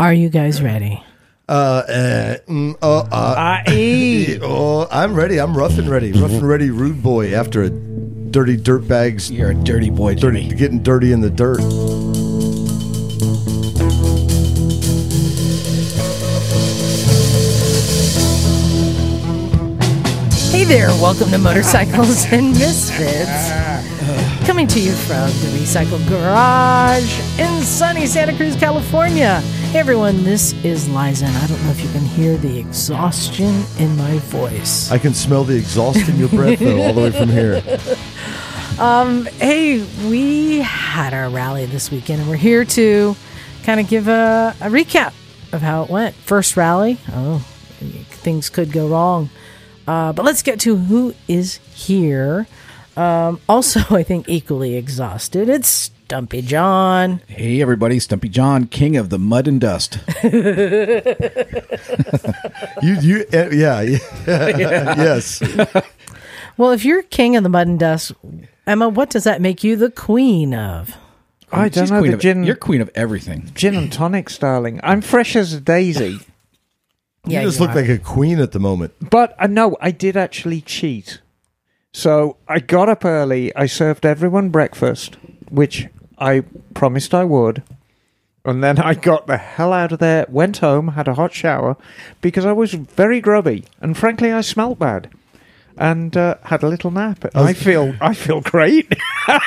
Are you guys ready? Uh, uh, mm, uh, uh, Aye. oh, I'm ready. I'm rough and ready. Rough and ready, rude boy. After a dirty dirt bags, You're a dirty boy, dirty, Jimmy. getting dirty in the dirt. Hey there, welcome to Motorcycles and Misfits. Coming to you from the Recycle Garage in sunny Santa Cruz, California. Hey everyone, this is Liza, and I don't know if you can hear the exhaustion in my voice. I can smell the exhaust in your breath though, all the way from here. Hey, we had our rally this weekend, and we're here to kind of give a, a recap of how it went. First rally, oh, things could go wrong. Uh, but let's get to who is here. Um, also, I think equally exhausted. It's Stumpy John. Hey, everybody. Stumpy John, king of the mud and dust. You, you, uh, yeah, yeah. yes. Well, if you're king of the mud and dust, Emma, what does that make you the queen of? I don't She's know queen the of, gin, You're queen of everything. gin and tonics, darling. I'm fresh as a daisy, Yeah, you just you look are. like a queen at the moment. but I know I did actually cheat. So I got up early. I served everyone breakfast, which I promised I would, and then I got the hell out of there. Went home, had a hot shower because I was very grubby, and frankly, I smelt bad. And uh, had a little nap. I I feel I feel great.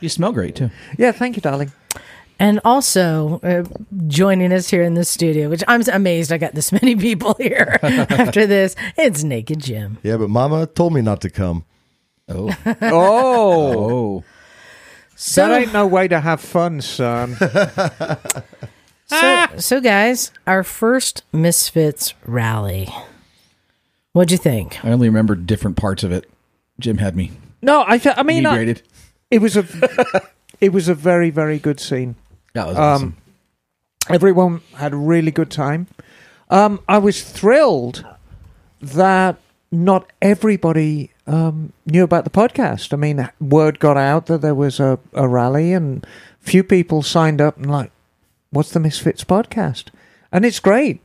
You smell great, too. yeah, thank you, darling. And also uh, joining us here in the studio, which I'm amazed I got this many people here after this. It's Naked Jim. Yeah, but Mama told me not to come. Oh. Oh, oh. So, that ain't no way to have fun, son. so, so, guys, our first Misfits rally. What'd you think? I only remember different parts of it. Jim had me No, I, th- I mean, I, inebriated. it was a, it was a very, very good scene. That was Um, awesome. Everyone had a really good time. Um, I was thrilled that not everybody um, knew about the podcast. I mean, word got out that there was a, a rally, and few people signed up and like, "What's the Misfits podcast?" And it's great.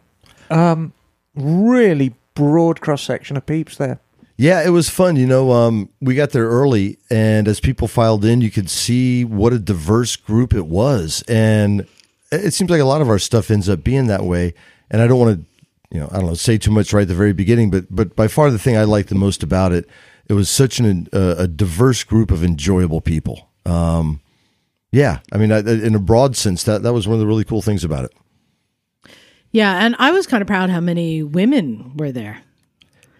Um, really broad cross section of peeps there. Yeah, it was fun. You know, um, we got there early, and as people filed in, you could see what a diverse group it was. And it seems like a lot of our stuff ends up being that way. And I don't want to, you know, I don't know, say too much right at the very beginning, but but by far the thing I liked the most about it, it was such an, uh, a diverse group of enjoyable people. Um, yeah, I mean, I, in a broad sense, that that was one of the really cool things about it. Yeah, and I was kind of proud how many women were there.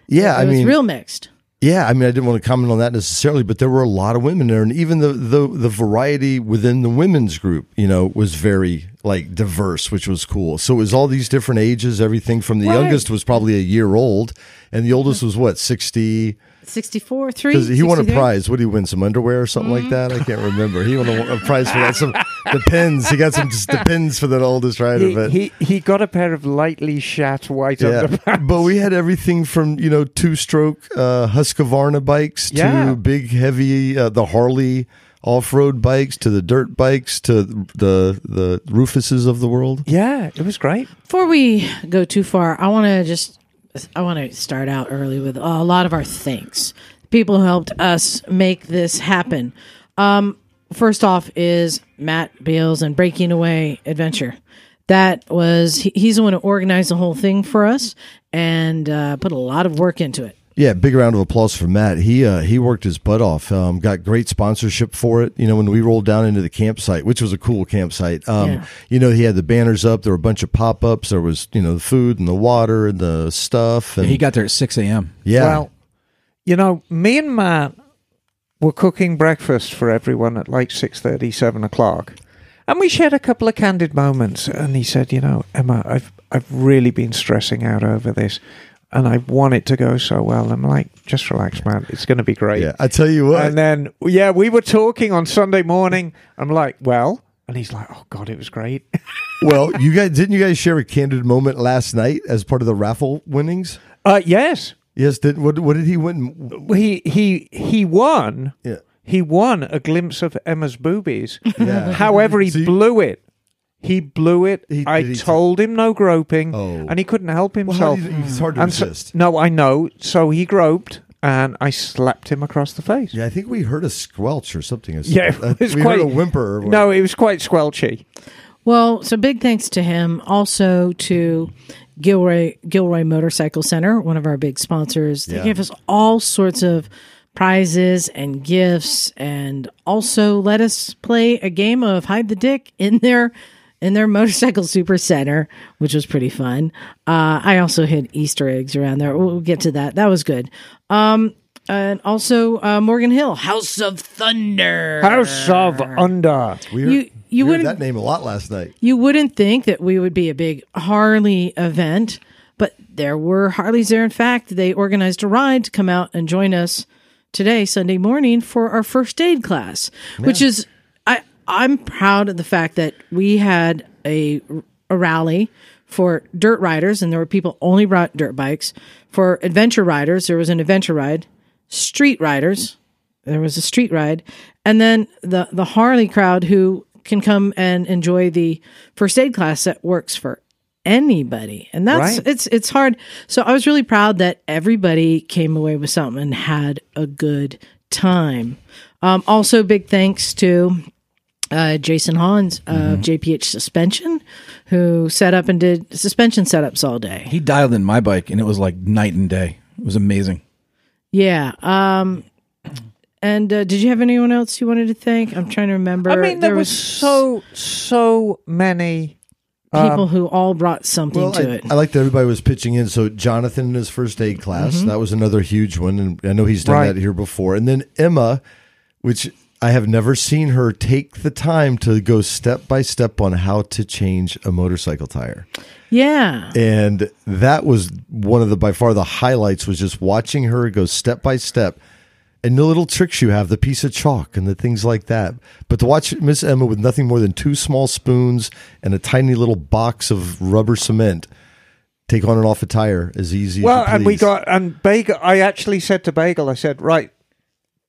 Yeah, it I was mean, real mixed. Yeah, I mean, I didn't want to comment on that necessarily, but there were a lot of women there, and even the the the variety within the women's group, you know, was very like diverse, which was cool. So it was all these different ages. Everything from the Right. youngest was probably a year old, and the oldest was what sixty. 64, 3. Because he won a prize. What did he win? Some underwear or something like that? I can't remember. He won a, a prize for that. Some the pins. He got some just the pins for that oldest rider. He, but he he got a pair of lightly shat white yeah, underpants. but we had everything from you know two stroke uh, Husqvarna bikes to Yeah. big heavy uh, the Harley off road bikes to the dirt bikes to the the Rufuses of the world. Yeah, it was great. Before we go too far, I want to just I want to start out early with a lot of our thanks. People who helped us make this happen. Um, first off is Matt Bales and Breaking Away Adventure. That was he- he's the one who organized the whole thing for us and uh, put a lot of work into it. Yeah, big round of applause for Matt. He uh, he worked his butt off. Um, got great sponsorship for it. You know, when we rolled down into the campsite, which was a cool campsite. Um, Yeah. You know, he had the banners up. There were a bunch of pop ups. There was you know the food and the water and the stuff. And he got there at 6 a.m. yeah, Well, you know, me and Matt were cooking breakfast for everyone at like six thirty, seven o'clock. And we shared a couple of candid moments. And he said, You know, Emma, I've, I've really been stressing out over this. And I want it to go so well. I'm like, Just relax, man. It's going to be great. yeah. I tell you what. And then, yeah, we were talking on Sunday morning. I'm like, Well, and he's like, Oh, God, it was great. well, you guys didn't you guys share a candid moment last night as part of the raffle winnings? uh, yes. Yes, did what? What did he win? He, he, he won. Yeah, He won a glimpse of Emma's boobies. yeah. However, he blew it. He blew it. He- I he- told him no groping, Oh. and he couldn't help himself. do you- it's hard to And so- resist. no, I know. So he groped, and I slapped him across the face. Yeah, I think we heard a squelch or something. Yeah, it Uh, was we quite- heard a whimper. No, it was quite squelchy. Well, so big thanks to him. Also to Gilroy Gilroy Motorcycle Center, one of our big sponsors. They Yeah. gave us all sorts of prizes and gifts, and also let us play a game of hide the dick in their in their motorcycle super center, which was pretty fun. Uh, I also hid Easter eggs around there. We'll get to that. That was good. Um, and also uh, Morgan Hill, House of Thunder. House of Under. we heard, you- you we wouldn't- that name a lot last night. You wouldn't think that we would be a big Harley event, but there were Harleys there. In fact, they organized a ride to come out and join us today, Sunday morning, for our first aid class, which is I'm proud of the fact that we had a a rally for dirt riders, and there were people only brought dirt bikes. For adventure riders, there was an adventure ride. Street riders, there was a street ride, and then the the Harley crowd who can come and enjoy the first aid class that works for anybody and that's Right. it's it's hard so i was really proud that everybody came away with something and had a good time um, also big thanks to uh, Jason Hans of JPH Suspension, who set up and did suspension setups all day. He dialed in my bike, and it was like night and day. It was amazing. Yeah. Um, and uh, did you have anyone else you wanted to thank? I'm trying to remember. I mean, there, was so so many. people who all brought something Well, to I, it. I like that everybody was pitching in. So Jonathan in his first aid class, that was another huge one, and I know he's done Right. that here before. And then Emma, which I have never seen her take the time to go step by step on how to change a motorcycle tire. yeah. and that was one of the by far the highlights was just watching her go step by step and the little tricks you have the piece of chalk and the things like that but to watch miss emma with nothing more than two small spoons and a tiny little box of rubber cement take on and off a tire as easy Well, as you and we got and Bagel. I actually said to Bagel, I said, right,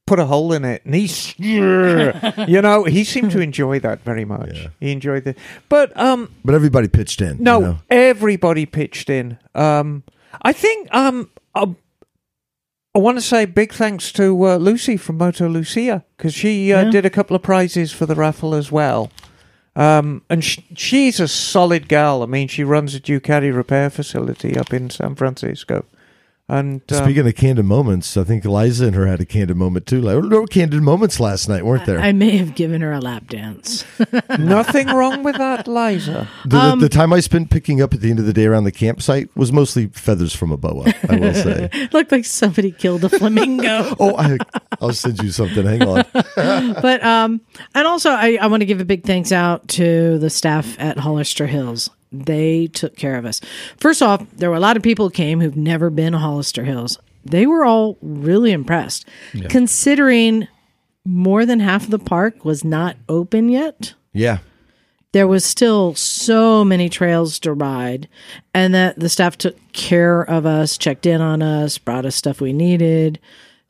put a hole in it, and he's, you know, he seemed to enjoy that very much. He enjoyed it, but um, but everybody pitched in no, you know? everybody pitched in. Um, I think um, I, I want to say big thanks to uh, Lucy from Moto Lucia because she uh, Yeah. did a couple of prizes for the raffle as well. Um, and sh- she's a solid gal. I mean, she runs a Ducati repair facility up in San Francisco. And um, Speaking of candid moments, I think Eliza and her had a candid moment too. Like, there were candid moments last night, weren't there? I may have given her a lap dance. nothing wrong with that, Liza. The, the- Um, the time I spent picking up at the end of the day around the campsite was mostly feathers from a boa. I will say. Looked like somebody killed a flamingo. oh, I, I'll send you something. Hang on. but um, and also I, I want to give a big thanks out to the staff at Hollister Hills. They took care of us. First off, there were a lot of people who came who've never been to Hollister Hills. They were all really impressed, considering more than half of the park was not open yet. Yeah, There was still so many trails to ride, and that the staff took care of us, checked in on us, brought us stuff we needed.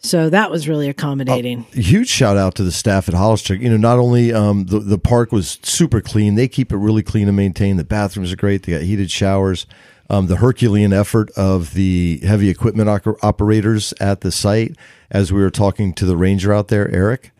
So that was really accommodating. a huge shout out to the staff at Hollister. You know, not only um, the the park was super clean; they keep it really clean and maintained. The bathrooms are great. They got heated showers. Um, the Herculean effort of the heavy equipment oper- operators at the site, as we were talking to the ranger out there, Eric.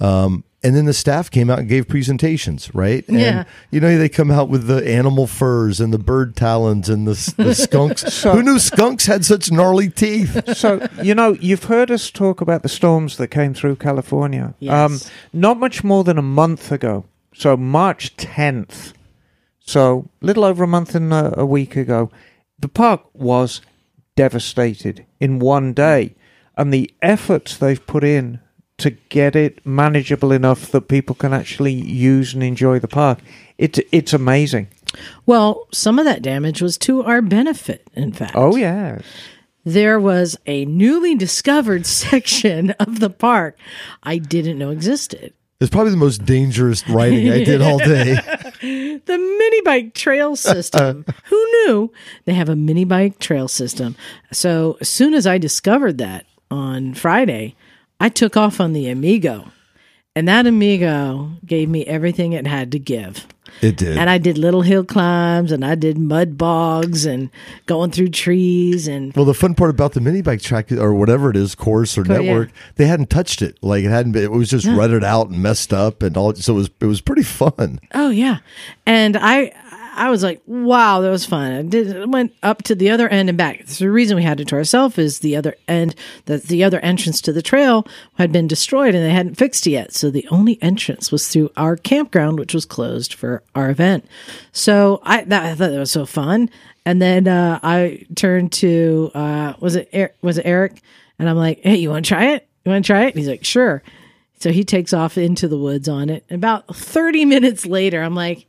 Um, and then the staff came out and gave presentations, right? And, Yeah. You know, they come out with the animal furs and the bird talons and the, the skunks. Who knew skunks had such gnarly teeth? so you know you've heard us talk about the storms that came through California. Um, Yes. not much more than a month ago. So March tenth. So little over a month and a, a week ago, the park was devastated in one day, and the efforts they've put in to get it manageable enough that people can actually use and enjoy the park. It's it's amazing. Well, some of that damage was to our benefit, in fact. Oh yeah. There was a newly discovered section of the park I didn't know existed. It's probably the most dangerous riding I did all day. The mini bike trail system. Who knew they have a mini bike trail system? So, as soon as I discovered that on Friday, I took off on the Amigo. And that Amigo gave me everything it had to give. It did. And I did little hill climbs and I did mud bogs and going through trees and well, the fun part about the mini bike track or whatever it is, course or Cool, yeah. network, they hadn't touched it. Like it hadn't been. It was just rutted out and messed up and all. So it was it was pretty fun. Oh yeah, and I I was like, wow, that was fun. I did I went up to the other end and back. The reason we had it to ourselves is the other end, the the other entrance to the trail had been destroyed and they hadn't fixed it yet. So the only entrance was through our campground, which was closed for our event. So I that I thought that was so fun. And then uh, I turned to uh, was it Er- was it Eric? And I'm like, hey, you want to try it? You want to try it? And he's like, sure. So he takes off into the woods on it. About 30 minutes later, I'm like,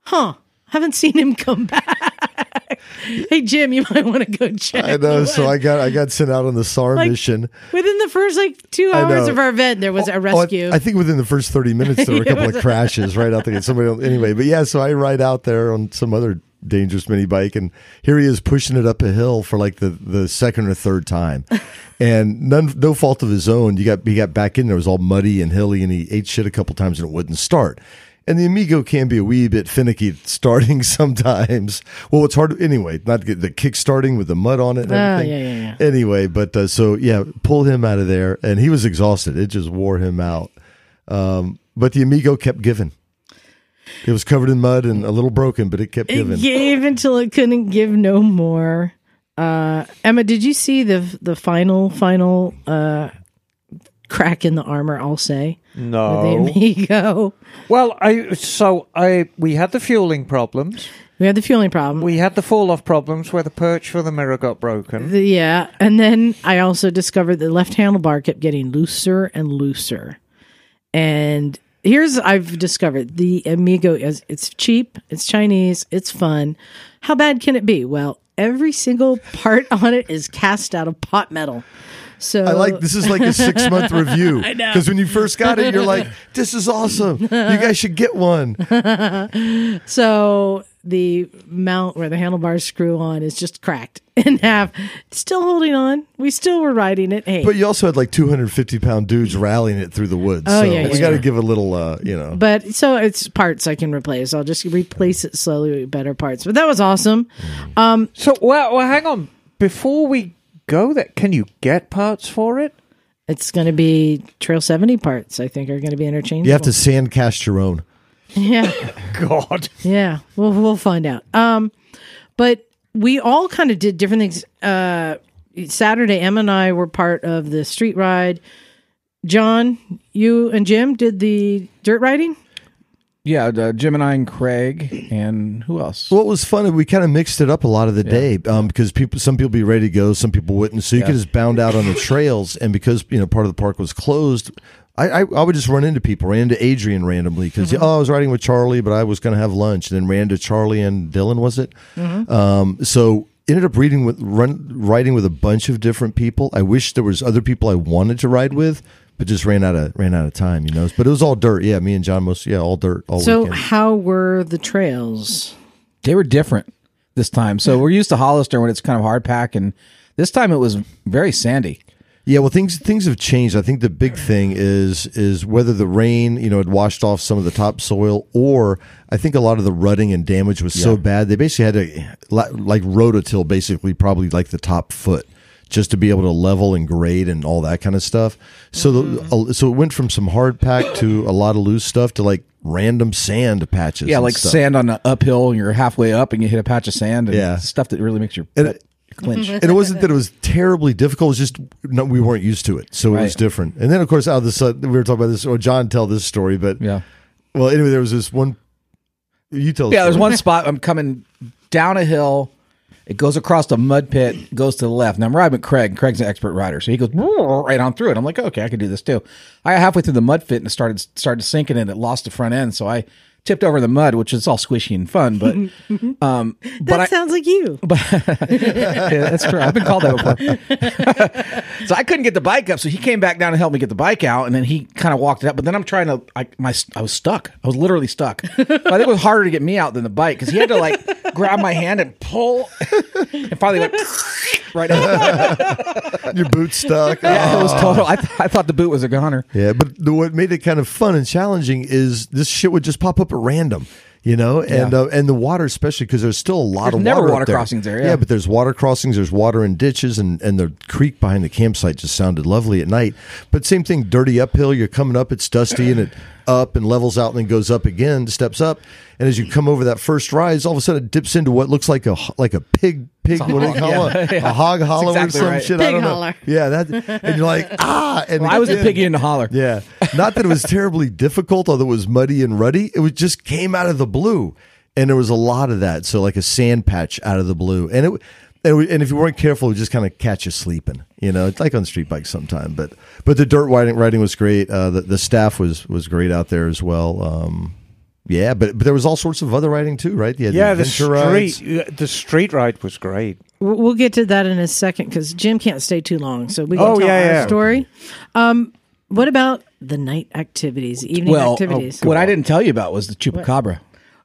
huh, haven't seen him come back. hey, Jim, you might want to go check. I know. So. I got I got sent out on the SAR Like, mission. Within the first like two hours of our event, there was a oh, oh, I- rescue. I, think within the first thirty minutes there were a couple of crashes right out there. Somebody else- anyway, but yeah. So I ride out there on some other dangerous mini bike, and here he is pushing it up a hill for like the the second or third time, and none no fault of his own. You got he got back in there. It was all muddy and hilly, and he ate shit a couple times and it wouldn't start. And the Amigo can be a wee bit finicky starting sometimes. Well, it's hard anyway. Not get the kick starting with the mud on it. And Oh, everything. yeah, yeah, yeah. Anyway, but uh, so yeah, pull him out of there, and he was exhausted. It just wore him out. Um, but the Amigo kept giving. It was covered in mud and a little broken, but it kept it giving. gave until it couldn't give no more. Uh, Emma, did you see the the final final uh, crack in the armor? I'll say with the No. Amigo. Well, I so I we had the fueling problems. We had the fueling problem. We had the fall off problems where the perch for the mirror got broken. The- yeah, and then I also discovered the left handlebar kept getting looser and looser. And here's I've discovered the Amigo is it's cheap, it's Chinese, it's fun. How bad can it be? Well, every single part on it is cast out of pot metal. So I like this is like a six month review. I know. Because when you first got it, you're like, this is awesome. You guys should get one. So the mount where the handlebars screw on is just cracked in half. Still holding on. We still were riding it. Hey, But you also had like 250 pound dudes rallying it through the woods. Oh, so yeah, we yeah, got to yeah. give a little, uh, you know. But so it's parts I can replace. I'll just replace it slowly with better parts. But that was awesome. Um, So well, well, hang on. Before we go that can you get parts for it? it's going to be Trail 70 parts, I think, are going to be interchangeable. you have to sand cast your own. Yeah. God. Yeah. We'll, we'll find out. Um, but we all kind of did different things. Uh, Saturday, Emma and I were part of the street ride. John, you and Jim did the dirt riding. Yeah, uh, Jim and Craig and who else? Well, it was fun. We kind of mixed it up a lot of the day um, because people, some people be ready to go, some people wouldn't. So you could just bound out on the trails, and because you know part of the park was closed, I, I, I would just run into people. Ran into Adrian randomly because oh, I was riding with Charlie, but I was going to have lunch, and then ran to Charlie and Dylan. Was it? Um, so ended up reading with run riding with a bunch of different people. I wish there was other people I wanted to ride with. But just ran out of ran out of time, you know. But it was all dirt. Yeah, me and John most yeah, all dirt all So, weekend. how were the trails? They were different this time. So we're used to Hollister when it's kind of hard pack, and this time it was very sandy. Yeah, well, things things have changed. I think the big thing is is whether the rain, you know, had washed off some of the topsoil, or I think a lot of the rutting and damage was so bad they basically had to li- like rototill, basically probably like the top foot, just to be able to level and grade and all that kind of stuff. So the, mm-hmm. uh, so it went from some hard pack to a lot of loose stuff to like random sand patches. Yeah, and like stuff. sand on an uphill, and you're halfway up, and you hit a patch of sand, and Yeah. stuff that really makes your And it- clinch. Mm-hmm. and it wasn't that it was terribly difficult. It was just no, we weren't used to it, so it was different. And then, of course, out of the sudden, we were talking about this. Or John tell this story, but yeah, well, anyway, there was this one. You tell. the yeah. There's one spot I'm coming down a hill. It goes across the mud pit, goes to the left. Now I'm riding with Craig. Craig's an expert rider, so he goes right on through it. I'm like, okay, I can do this too. I got halfway through the mud pit and it started started sinking and it lost the front end, so I tipped over the mud, which is all squishy and fun. But um, That but I, sounds like you. yeah, that's true. I've been called that before. so I couldn't get the bike up. So he came back down and helped me get the bike out, and then he kind of walked it up. But then I'm trying to, I, my, I was stuck. I was literally stuck. But I think it was harder to get me out than the bike because he had to like grab my hand and pull, and finally went. right. Your boot stuck. Yeah, it was total. I, th- I thought the boot was a goner. Yeah, but the, what made it kind of fun and challenging is this shit would just pop up at random, you know, and Yeah. uh, and the water especially because there's still a lot There's of never water, up water there. crossings there, yeah. but there's water crossings, there's water in ditches, and and the creek behind the campsite just sounded lovely at night. But same thing, dirty uphill. You're coming up, it's dusty, and it up and levels out and then goes up again, steps up, and as you come over that first rise, all of a sudden it dips into what looks like a like a pig pig. What do you call Yeah, it? yeah. A hog hollow exactly or some right. shit. I don't know. Yeah, that and you're like ah, and Well, I was a again- piggy in the holler. yeah. Not that it was terribly difficult, although it was muddy and ruddy. It was just came out of the blue. And there was a lot of that. So like a sand patch out of the blue. And it and, if you weren't careful, it would just kind of catch you sleeping. You know, it's like on street bikes sometime. But but the dirt riding riding was great. Uh, the the staff was was great out there as well. Um, yeah, but but there was all sorts of other riding too, right? You had Yeah, the adventure rides. street, the street ride was great. We'll we'll get to that in a second because Jim can't stay too long, so we can Oh, tell yeah, our yeah. story. Um, what about the night activities, evening Well, activities? what I didn't tell you about was the chupacabra.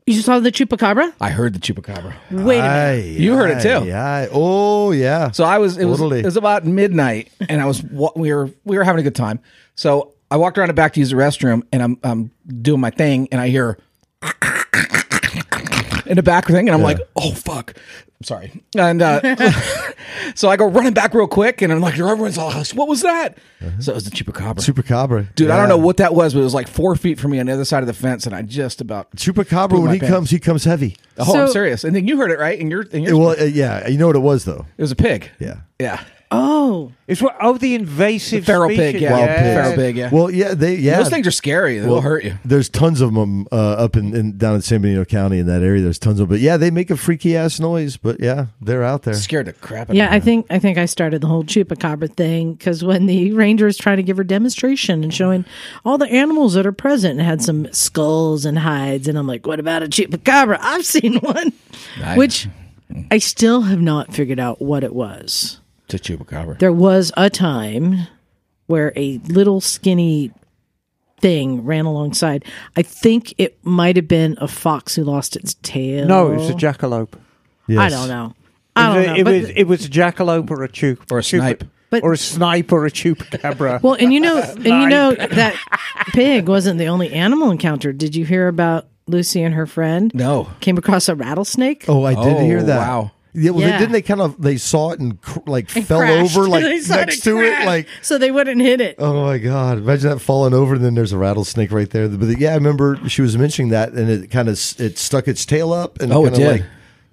You saw the chupacabra? I heard the chupacabra. Wait a minute. Aye, You heard it too. aye, aye. Oh yeah. So I was it was Totally. it was about midnight, and I was wa- we were we were having a good time. So I walked around the back to use the restroom, and I'm I'm doing my thing, and I hear in the back thing, and I'm like, oh fuck, I'm sorry, and uh, so I go running back real quick, and I'm like, everyone's all, what was that? So it was the chupacabra. Chupacabra. Dude, I don't know what that was, but it was like four feet from me on the other side of the fence, and I just about. Chupacabra when he pants. comes, he comes heavy. Oh, I'm serious. And then you heard it right, and you're, and you're Well, uh, yeah, you know what it was though. it was a pig. Yeah. yeah, Oh, It's what? Oh, the invasive feral species. pig. Yeah, Wild yeah. pig. feral pig. Yeah. Well, yeah, they yeah. Those things are scary. They'll Well, hurt you. There's tons of them uh, up in, in down in San Benito County in that area. There's tons of them, but yeah, they make a freaky ass noise. But yeah, they're out there. Scared the crap out yeah. of I think I think I started the whole chupacabra thing because when the ranger was trying to give her demonstration and showing all the animals that are present and had some skulls and hides, and I'm like, what about a chupacabra? I've seen one, Nice. which I still have not figured out what it was. To chupacabra. there was a time where a little skinny thing ran alongside. I think it might have been a fox who lost its tail. No, it was a jackalope. Yes. I don't know. I don't it, know. was, it, but- was, it was a jackalope or a chup Or a snipe. But- or a snipe or a chupacabra. well, and you know, and you know that pig wasn't the only animal encounter. Did you hear about Lucy and her friend? No. Came across a rattlesnake. Oh, I did Oh, hear that. wow. Yeah, well, Yeah. They, didn't they kind of they saw it and cr- like fell Crashed. over like They saw next to it, crash, like so they wouldn't hit it. oh my god! Imagine that falling over, and then there's a rattlesnake right there. But yeah, I remember she was mentioning that, and it kind of it stuck its tail up and Oh, it kind of did. like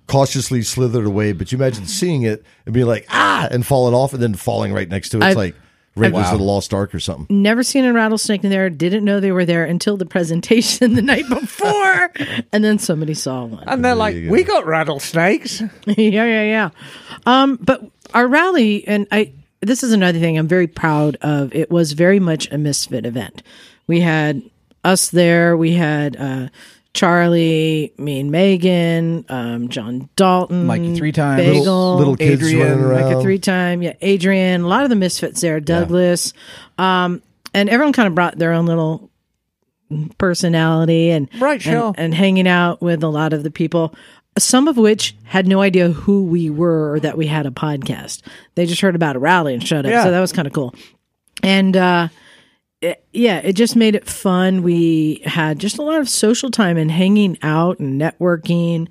cautiously slithered away. But you imagine seeing it and being like ah, and falling off, and then falling right next to it. It's I've- like Raiders Wow. of the Lost Ark or something. never seen a rattlesnake in there didn't know they were there until the presentation the night before and then somebody saw one and they're like, go. we got rattlesnakes. yeah yeah yeah um but our rally and i this is another thing i'm very proud of it was very much a misfit event we had us there we had uh Charlie, me and Megan, um, John Dalton, Mikey three times. Bagel, Little kids Adrian, running around. like a three time, yeah, Adrian, a lot of the misfits there, Douglas, um, and everyone kind of brought their own little personality and Right, and- and, hanging out with a lot of the people. Some of which had no idea who we were or that we had a podcast. They just heard about a rally and showed up. Yeah. So that was kind of cool. And uh, it- yeah, it just made it fun. We had just a lot of social time and hanging out and networking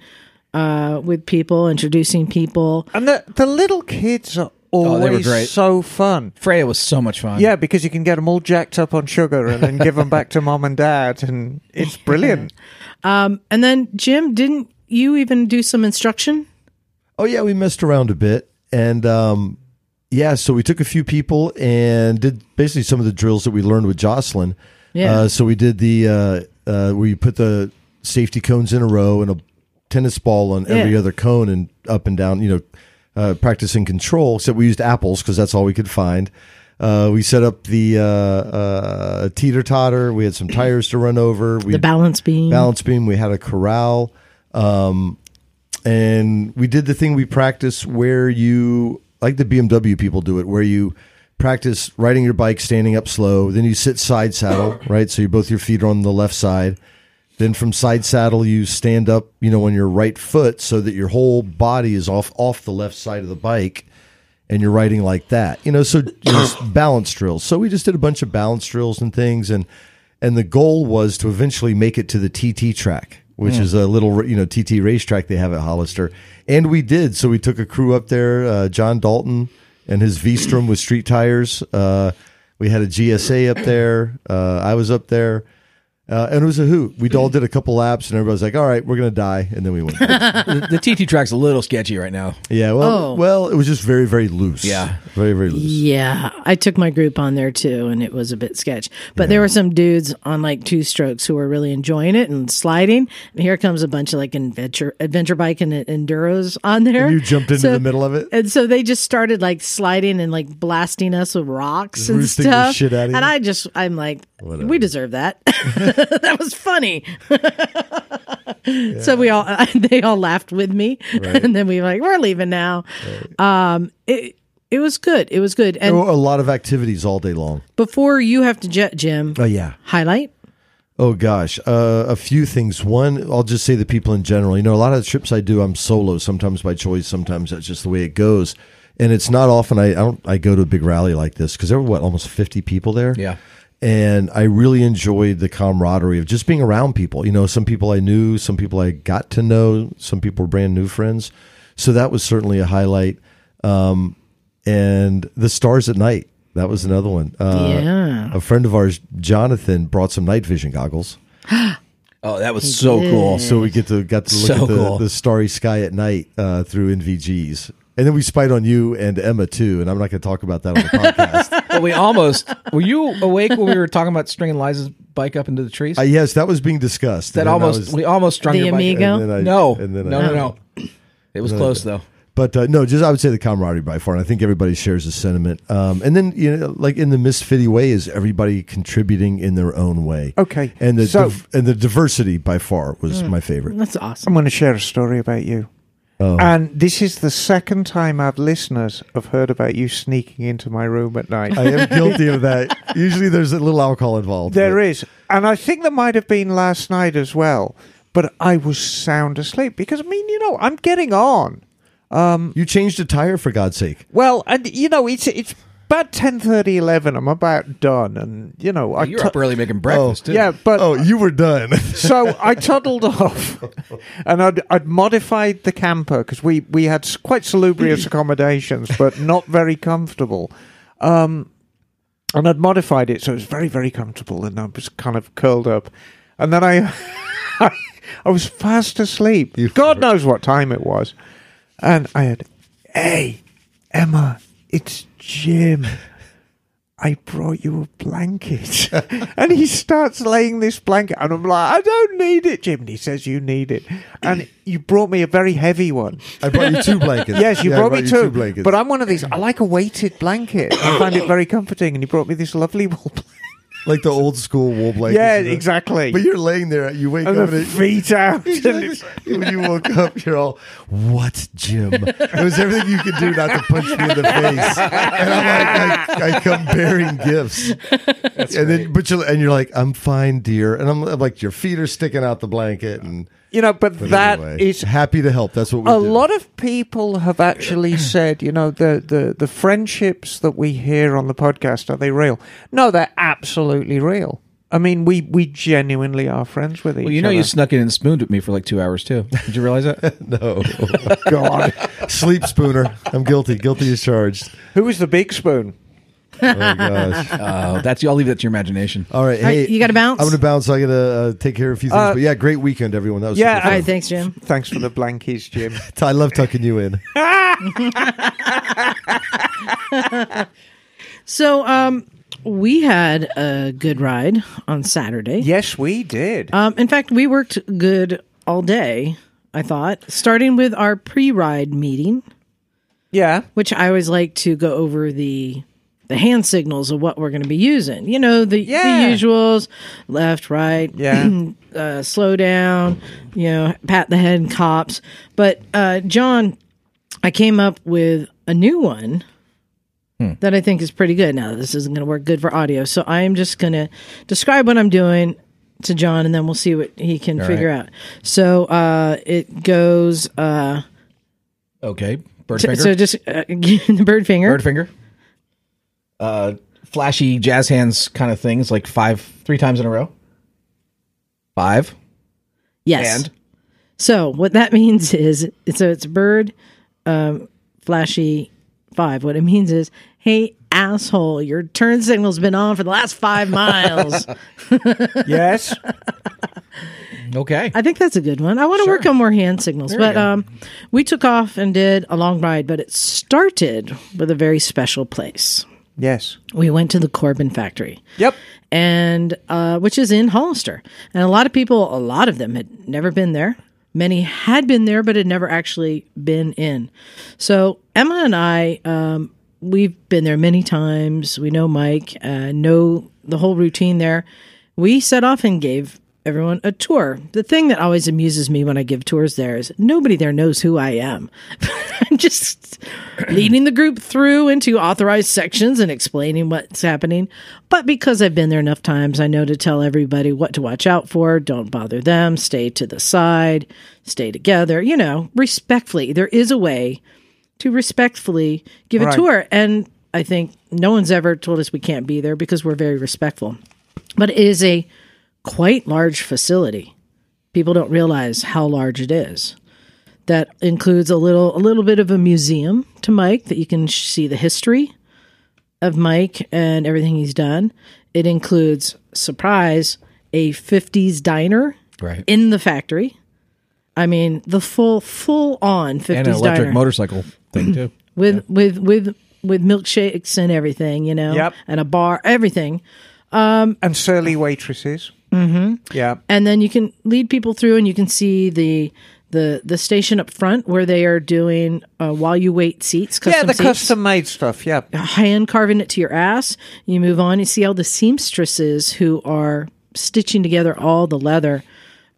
uh, with people, introducing people. And the, the little kids are Oh, they were always great. so fun. Freya was so much fun. Yeah, because you can get them all jacked up on sugar and then give them back to mom and dad, and it's brilliant. And then Jim, didn't you even do some instruction? Oh yeah, we messed around a bit, and um, yeah, so we took a few people and did basically some of the drills that we learned with Jocelyn. Yeah. Uh, so we did the uh, uh, where you put the safety cones in a row and a tennis ball on every Yeah. other cone and up and down. You know, uh, practicing control. Except we used apples because that's all we could find. Uh, we set up the uh, uh, teeter totter. We had some tires to run over. We The balance beam. balance beam. We had a corral, um, and we did the thing we practice where you like the BMW people do it, where you practice riding your bike standing up slow. Then you sit side saddle, right? So you both your feet are on the left side. Then from side saddle, you stand up, you know, on your right foot so that your whole body is off off the left side of the bike. and you're riding like that. You know, so just balance drills. So we just did a bunch of balance drills and things, and and the goal was to eventually make it to the TT track, which is a little you know TT racetrack they have at Hollister, and we did. So we took a crew up there, uh, John Dalton and his V-Strom with street tires. Uh, we had a GSA up there. Uh, I was up there. Uh, and it was a hoot. We all did a couple laps, and everybody was like, "All right, we're gonna die," and then we went. the, the TT track's a little sketchy right now. yeah, well, Oh. well, it was just very, very loose. Yeah. very, very loose. Yeah, I took my group on there too, and it was a bit sketch. But there were some dudes on like two strokes who were really enjoying it and sliding. And here comes a bunch of like adventure adventure bike and enduros on there. And you jumped into So- the middle of it. and so they just started like sliding and like blasting us with rocks Just and roosting the stuff. shit out of you? And I just, I'm like, Whatever. we deserve that. that was funny. So we all, they all laughed with me, and then we were like, we're leaving now. Um, it it was good. It was good. There And were a lot of activities all day long. before you have to jet, Jim, Oh yeah. highlight. Oh gosh, uh, a few things. One, I'll just say the people in general. You know, a lot of the trips I do, I'm solo. Sometimes by choice. Sometimes that's just the way it goes. And it's not often I, I don't I go to a big rally like this because there were what almost 50 people there. Yeah. And I really enjoyed the camaraderie of just being around people. You know, some people I knew, some people I got to know, some people were brand new friends. So that was certainly a highlight. Um, and the stars at night. That was another one. Uh, Yeah. A friend of ours, Jonathan, brought some night vision goggles. Oh, that was so cool. So we get to got to look So at the, cool. the starry sky at night uh, through NVGs. And then we spied on you and Emma too, and I'm not going to talk about that on the podcast. But we almost were you awake when we were talking about stringing Liza's bike up into the trees? uh, yes, that was being discussed. that And almost was- we almost strung The your bike. Amigo? and then I- No, and no, then no, I- no, It was close though. But uh, no, just I would say the camaraderie by far, and I think everybody shares the sentiment. Um, and then you know, like in the misfitty way, is everybody contributing in their own way. Okay, and the so- div- and the diversity by far was my favorite. That's awesome. I'm going to share a story about you. Oh. And this is the second time our listeners have heard about you sneaking into my room at night. I am guilty of that. Usually, there's a little alcohol involved. There but- is. And I think there might have been last night as well. But I was sound asleep because, I mean, you know, I'm getting on. Um, You changed a tire for God's sake. Well, and, you know, it's it's about 10.30, 11. I'm about done. And, you know, I You're tu- up early making breakfast. too. Yeah, but Oh, you were done. so I toddled off, and I'd, I'd modified the camper because we we had quite salubrious accommodations, but not very comfortable. Um, and I'd modified it so it was very very comfortable, and I was kind of curled up, and then I I, was fast asleep. You- God knows what time it was, and I had, hey, Emma, it's Jim. I brought you a blanket. and he starts laying this blanket. And I'm like, I don't need it, Jim. And he says, You need it. And you brought me a very heavy one. I brought you two blankets. Yes, you Yeah, I brought me you two. blankets. but I'm one of these. I like a weighted blanket. I find it very comforting. And he brought me this lovely wool blanket. Like the old school wool blankets. Yeah, you know? exactly. But you're laying there. You wake and up the and it, feet out. and when you woke up, you're all, "What, Jim?" It was everything you could do not to punch me in the face, and I'm like, I, I come bearing gifts, and then but you're, and you're like, "I'm fine, dear," and I'm, I'm like, your feet are sticking out the blanket, and you know, but, but that is anyway, happy to help. That's what we a do. lot of people have actually said, you know, the, the, the friendships that we hear on the podcast, are they real? No, they're absolutely real. I mean, we, we genuinely are friends with each other. Well, you know, other. you snuck in and spooned with me for like two hours too. Did you realize that? no oh, God. sleep spooner. I'm guilty. Guilty as charged. Who was the big spoon? Oh gosh. Oh, that's I'll leave that to your imagination. All right, All right, hey, you gotta bounce? I'm gonna bounce. I gotta uh, take care of a few things. Uh, but yeah, great weekend, everyone. That was yeah, super All thanks, Jim. Thanks for the blankies, Jim. I love tucking you in. So, um, we had a good ride on Saturday. yes, we did. Um, in fact, we worked good all day. I thought, starting with our pre-ride meeting, yeah. which I always like to go over the the hand signals of what we're going to be using. You know, the, Yeah. the usuals: left, right, Yeah. uh, slow down. You know, pat the head, and cops. But uh, John, I came up with a new one that I think is pretty good. Now, this isn't going to work good for audio, so I am just going to describe what I'm doing to John, and then we'll see what he can figure out. So uh, it goes uh, Okay. Bird So, finger. so just uh, the bird finger. Bird finger. Uh, flashy jazz hands kind of things, like five, three times in a row. Five. yes. And So what that means is, so it's bird, um, flashy five. What it means is, hey asshole, your turn signal's been on for the last five miles. Yes. okay. I think that's a good one. I want to work on more hand signals, but um, we took off and did a long ride, but it started with a very special place. Yes. We went to the Corbin factory. Yep. and uh, which is in Hollister. And a lot of people, a lot of them had never been there. Many had been there, but had never actually been in. So Emma and I, um, we've been there many times. We know Mike, uh, know the whole routine there. We set off and gave everyone a tour. The thing that always amuses me when I give tours there is nobody there knows who I am. I'm just leading the group through into authorized sections and explaining what's happening. But because I've been there enough times, I know to tell everybody what to watch out for. Don't bother them. Stay to the side. Stay together. You know, respectfully. There is a way to respectfully give a tour. And I think no one's ever told us we can't be there because we're very respectful. But it is a quite large facility. People don't realize how large it is. That includes a little a little bit of a museum to Mike that you can see the history of Mike and everything he's done. It includes surprise a 50s diner Right. in the factory. I mean, the full full on 50s and an electric diner motorcycle thing too. with with with with milkshakes and everything, you know, Yep. and a bar, everything. Um, and surly waitresses. Mm-hmm. Yeah. and then you can lead people through and you can see the the the station up front where they are doing uh, while you wait seats Yeah, the seats, custom made stuff. Yeah. hand carving it to your ass you move on you see all the seamstresses who are stitching together all the leather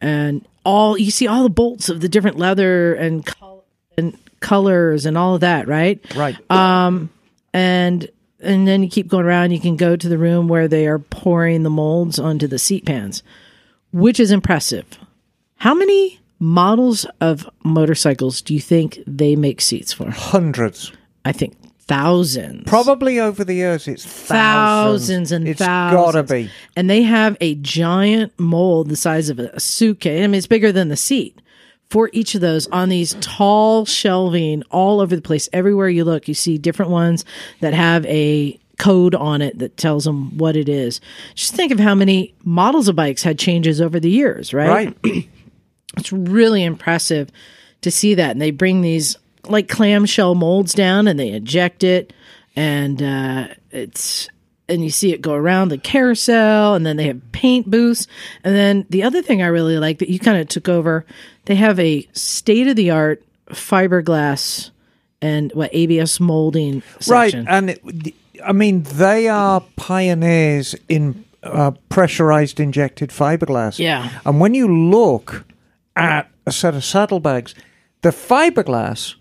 and all you see all the bolts of the different leather and col- and colors and all of that right Right. Um, and and then you keep going around you can go to the room where they are pouring the molds onto the seat pans which is impressive. How many models of motorcycles do you think they make seats for? Hundreds. i think thousands. Probably over the years, it's thousands. Thousands, and It's thousands. gotta be. and they have a giant mold the size of a suitcase. I mean it's bigger than the seat for each of those on these tall shelving all over the place. Everywhere you look you see different ones that have a code on it that tells them what it is. Just think of how many models of bikes had changes over the years right, Right. it's really impressive to see that. And they bring these like clamshell molds down and they eject it. And uh, it's and you see it go around the carousel and then they have paint booths and then the other thing i really like that you kind of took over they have a state of the art fiberglass and what abs molding section. Right. And it, I mean, they are pioneers in uh, pressurized injected fiberglass. Yeah. And when you look at a set of saddlebags, the fiberglass,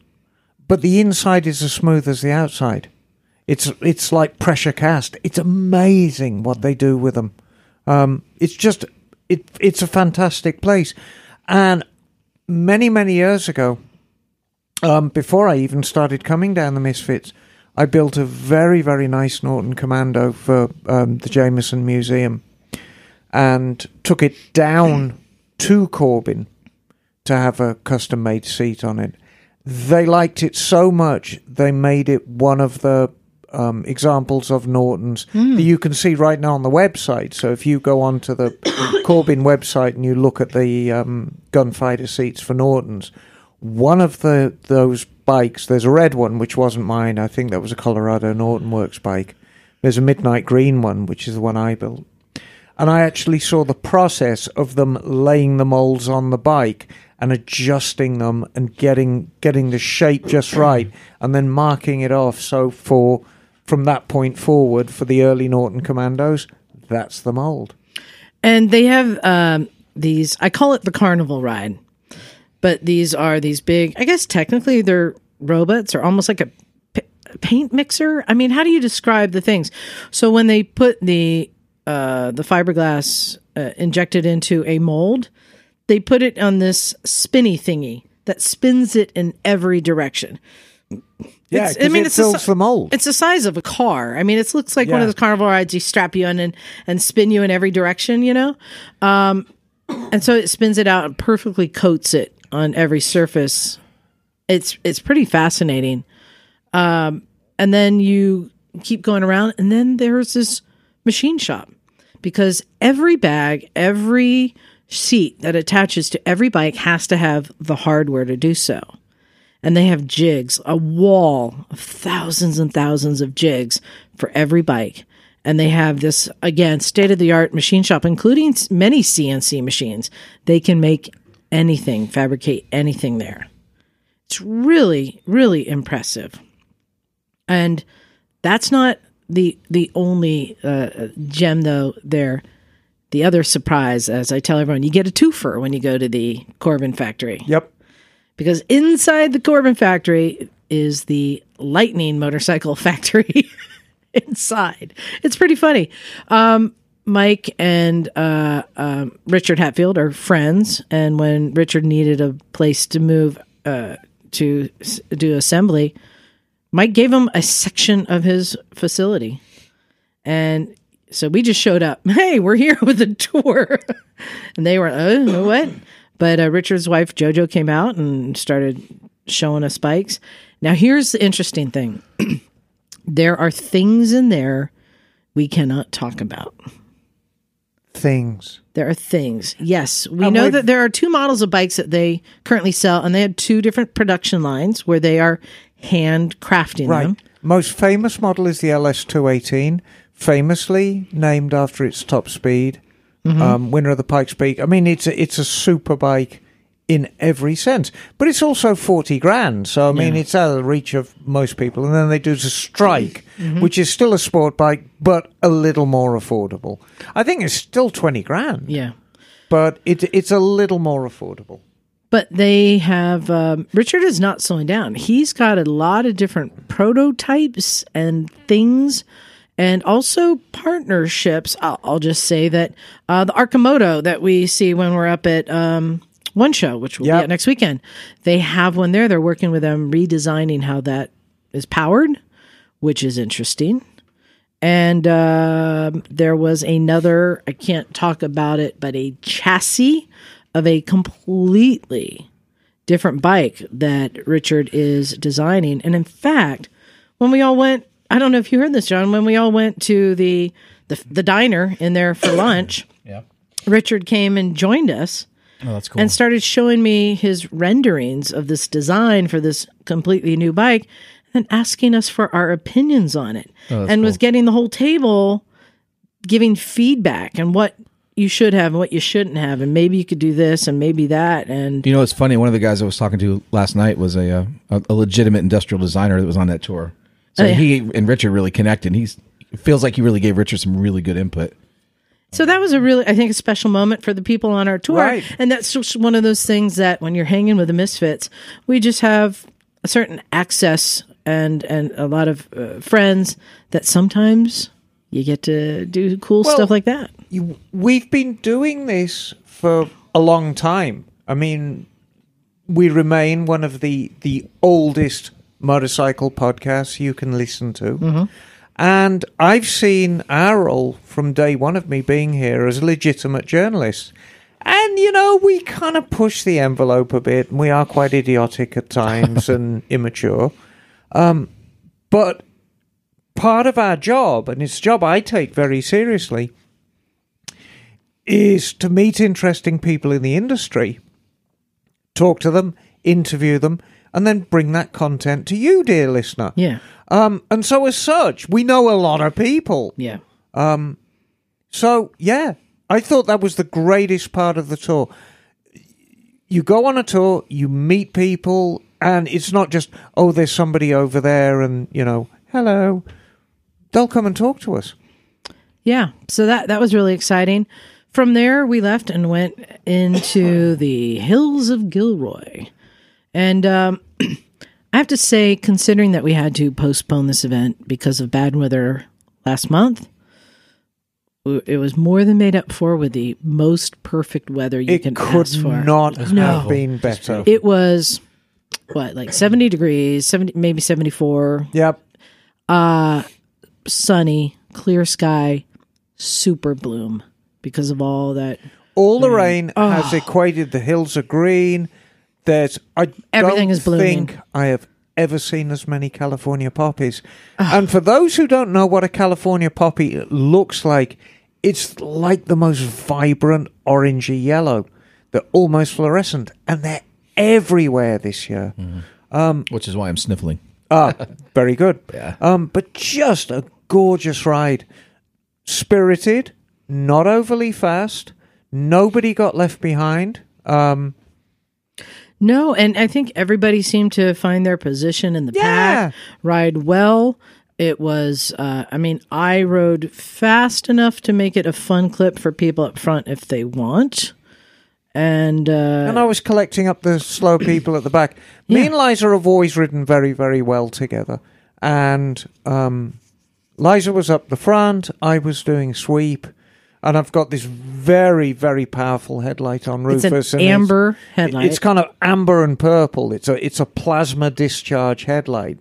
but the inside is as smooth as the outside. It's it's like pressure cast. It's amazing what they do with them. Um, it's just it it's a fantastic place. And many many years ago, um, before I even started coming down the Misfits, I built a very, very nice Norton Commando for um, the Jameson Museum and took it down to Corbin to have a custom made seat on it. They liked it so much, they made it one of the um, examples of Norton's that you can see right now on the website. So if you go onto the Corbin website and you look at the um, gunfighter seats for Norton's, one of the those bikes, there's a red one which wasn't mine. I think that was a Colorado Norton Works bike. There's a midnight green one, which is the one I built. And I actually saw the process of them laying the molds on the bike and adjusting them and getting getting the shape just right and then marking it off. So for from that point forward for the early Norton Commandos, that's the mold. And they have um, these, I call it the carnival ride, but these are these big, I guess technically they're robots or almost like a p- paint mixer. I mean, how do you describe the things? So when they put the, uh, the fiberglass uh, injected into a mold, they put it on this spinny thingy that spins it in every direction. Yeah, It's- 'cause it it's the fills the mold. It's the size of a car. I mean, it looks like one of those carnival rides. You strap you in and, and spin you in every direction, you know? Um, and so it spins it out and perfectly coats it on every surface. It's, it's pretty fascinating. Um, and then you keep going around and then there's this machine shop because every bag, every seat that attaches to every bike has to have the hardware to do so and they have jigs, a wall of thousands and thousands of jigs for every bike. And they have this, again, state of the art machine shop, including many CNC machines. They can make anything, fabricate anything there. It's really, really impressive. And that's not the the only uh, gem, though, there. The other surprise, as I tell everyone, you get a twofer when you go to the Corbin factory Yep. Because inside the Corbin factory is the Lightning motorcycle factory inside. It's pretty funny. Um, Mike and uh, um, Richard Hatfield are friends, and when Richard needed a place to move uh, to s- do assembly, Mike gave him a section of his facility, and so we just showed up. Hey, we're here with a tour, and they were, oh, what? But uh, Richard's wife JoJo came out and started showing us bikes. Now, here's the interesting thing: there are things in there we cannot talk about. Things. There are things. Yes, we And know that there are two models of bikes that they currently sell, and they had two different production lines where they are hand crafting Right. them. Most famous model is the LS218, famously named after its top speed, Mm-hmm. um, winner of the Pikes Peak. I mean, it's a, it's a super bike in every sense, but it's also 40 grand. So, I mean, Yeah. it's out of the reach of most people. And then they do the Strike, Mm-hmm. which is still a sport bike, but a little more affordable. I think it's still 20 grand, Yeah. but it, it's a little more affordable. But they have um, Richard is not slowing down. He's got a lot of different prototypes and things, and also partnerships. I'll, I'll just say that uh, the Arcimoto that we see when we're up at um, one show, which will be Yep. at next weekend, they have one there. They're working with them redesigning how that is powered, which is interesting. And um there was another, I can't talk about it, but a chassis of a completely different bike that Richard is designing. And in fact, when we all went, I don't know if you heard this, John, when we all went to the the, the diner in there for lunch, Yeah. Richard came and joined us Oh, that's cool. and started showing me his renderings of this design for this completely new bike and asking us for our opinions on it and was getting the whole table giving feedback and what you should have and what you shouldn't have and maybe you could do this and maybe that and you know, it's funny. One of the guys I was talking to last night was a uh, a, a legitimate industrial designer that was on that tour. So Oh, yeah. he and Richard really connected. He's it feels like he really gave Richard some really good input. So that was a really, I think, a special moment for the people on our tour. Right. And that's just one of those things that when you're hanging with the Misfits, we just have a certain access and and a lot of uh, friends that sometimes you get to do cool Well, stuff like that. you, we've been doing this for a long time. I mean, we remain one of the the oldest motorcycle podcasts you can listen to. And I've seen our role from day one of me being here as a legitimate journalist. And, you know, we kind of push the envelope a bit, and we are quite idiotic at times and immature. Um, but part of our job, and it's a job I take very seriously, is to meet interesting people in the industry, talk to them, interview them, and then bring that content to you, dear listener. Yeah. Um, and so, as such, we know a lot of people. Yeah. Um, So, yeah, I thought that was the greatest part of the tour. You go on a tour, you meet people, and it's not just, oh, there's somebody over there, and, you know, hello. They'll come and talk to us. Yeah. So that that was really exciting. From there, we left and went into the hills of Gilroy. And um, I have to say, considering that we had to postpone this event because of bad weather last month, it was more than made up for with the most perfect weather you It can could ask for. not No. have been better. It was what like 70 degrees, 70 maybe 74, Yep. sunny, clear sky, super bloom because of all that All the rain Oh. has equated. The hills are green. There's I Everything don't is blooming. think I have ever seen as many California poppies. and for those who don't know what a California poppy looks like, it's like the most vibrant orangey yellow. They're almost fluorescent, and they're everywhere this year. Which is why I'm sniffling. Ah, very good. Yeah. Um, but just a gorgeous ride. Spirited, not overly fast. Nobody got left behind. Um, No, and I think everybody seemed to find their position in the Yeah. pack, ride well. It was, uh, I mean, I rode fast enough to make it a fun clip for people up front if they want. And, uh, and I was collecting up the slow people at the back. Me Yeah. and Liza have always ridden very, very well together. And um, Liza was up the front. I was doing sweep. And I've got this very, very powerful headlight on it's Rufus. an and amber headlight. It's kind of amber and purple. It's a it's a plasma discharge headlight,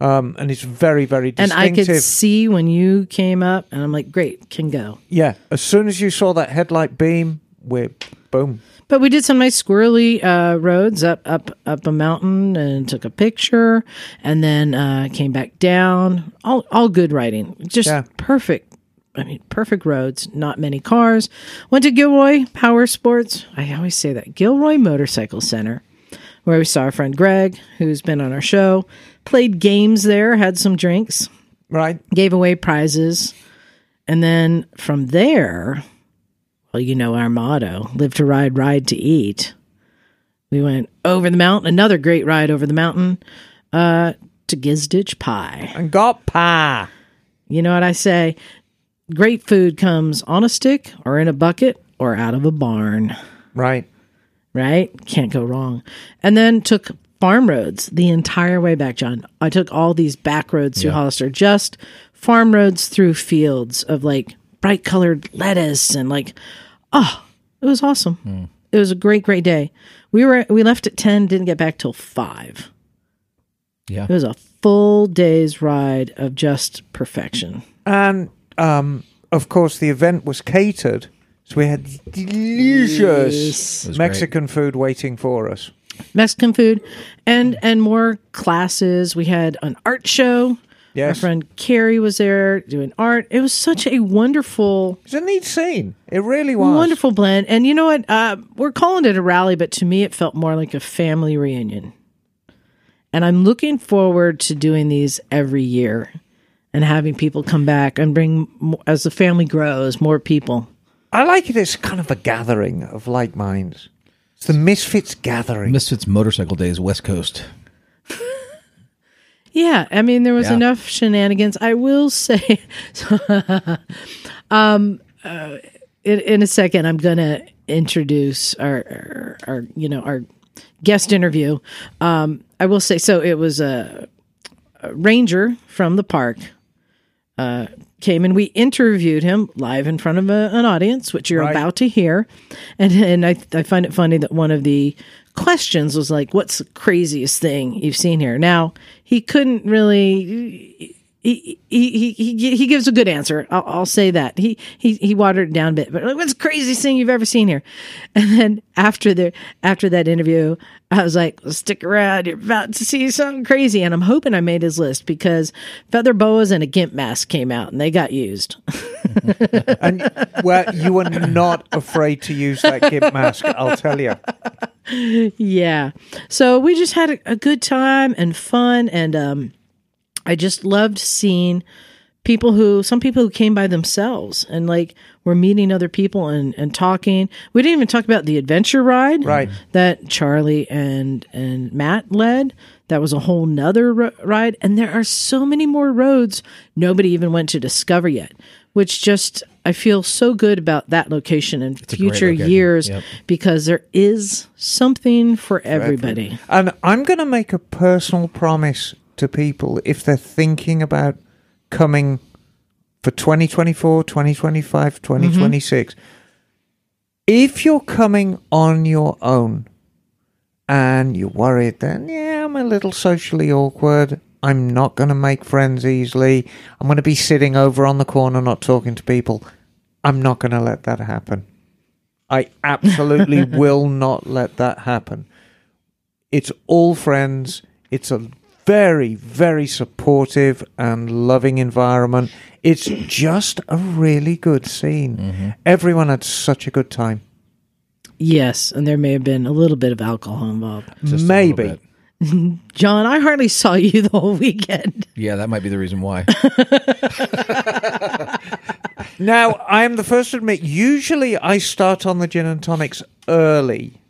um, and it's very very and I could see when you came up, and I'm like, great, can go. yeah, as soon as you saw that headlight beam, we're boom. But we did some nice squirrely uh, roads up up up a mountain and took a picture, and then uh, came back down. All all good riding, just Yeah. perfect. I mean, perfect roads. Not many cars. Went to Gilroy Power Sports. I always say that Gilroy Motorcycle Center, where we saw our friend Greg, who's been on our show. Played games there, had some drinks, Right? gave away prizes, and then from there, well, you know our motto: live to ride, ride to eat. We went over the mountain, another great ride over the mountain, uh, to Gizdich Pie. And got pie. You know what I say? Great food comes on a stick or in a bucket or out of a barn, Right. right? Can't go wrong. And then took farm roads the entire way back, John. I took all these back roads through Hollister, just farm roads through fields of like bright colored lettuce and like, oh, it was awesome. Hmm. It was a great, great day. We were we left at ten, didn't get back till five. Yeah. It was a full day's ride of just perfection. And um, of course, the event was catered, so we had delicious was Mexican food waiting for us. Mexican food and and more classes. We had an art show. Our Yes, friend Carrie was there doing art. It was such a wonderful, it's a neat scene. It really was wonderful blend. And you know what? Uh, we're calling it a rally, but to me, it felt more like a family reunion. And I'm looking forward to doing these every year and having people come back and bring, as the family grows, more people. I like it as kind of a gathering of like minds. It's the Misfits gathering. Misfits Motorcycle Days, West Coast. Yeah, I mean there was Yeah. enough shenanigans. I will say, um, uh, in, in a second, I'm gonna introduce our, our, our you know, our guest interview. Um, I will say, so it was a, a ranger from the park uh, came and we interviewed him live in front of a, an audience, which you're Right. about to hear. And and I I find it funny that one of the questions was like, "What's the craziest thing you've seen here?" Now he couldn't really. He, he, he, he, he gives a good answer. I'll, I'll say that he, he, he watered it down a bit, but like, what's the craziest thing you've ever seen here? And then after the, after that interview, I was like, well, stick around. You're about to see something crazy. And I'm hoping I made his list because feather boas and a gimp mask came out and they got used. and well, you were not afraid to use that gimp mask. I'll tell you. Yeah. So we just had a, a good time and fun. And um, I just loved seeing people who, some people who came by themselves and like were meeting other people and, and talking. We didn't even talk about the adventure ride Right. that Charlie and, and Matt led. That was a whole nother ro- ride. And there are so many more roads nobody even went to discover yet, which just, I feel so good about that location in great future location. years Yep. because there is something for everybody. And I'm going to make a personal promise to people if they're thinking about coming for 2024, 2025, mm-hmm. 2026. If you're coming on your own and you're worried that, yeah, I'm a little socially awkward, I'm not going to make friends easily, I'm going to be sitting over on the corner not talking to people, I'm not going to let that happen. I absolutely will not let that happen. It's all friends. It's a very, very supportive and loving environment. It's just a really good scene. Mm-hmm. Everyone had such a good time. Yes, and there may have been a little bit of alcohol involved. Just Maybe. John, I hardly saw you the whole weekend. Yeah, that might be the reason why. Now, I am the first to admit, usually I start on the gin and tonics early.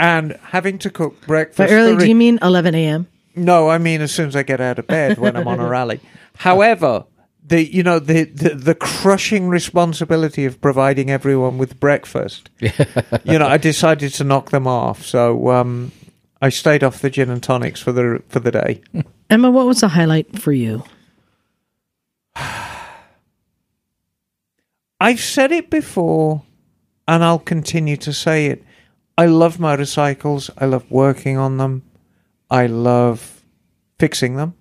And having to cook breakfast. But early, for do you mean 11 a.m.? No, I mean as soon as I get out of bed when I'm on a rally. However, the you know the, the the crushing responsibility of providing everyone with breakfast. you know, I decided to knock them off, so um, I stayed off the gin and tonics for the for the day. Emma, what was the highlight for you? I've said it before, and I'll continue to say it. I love motorcycles. I love working on them. I love fixing them.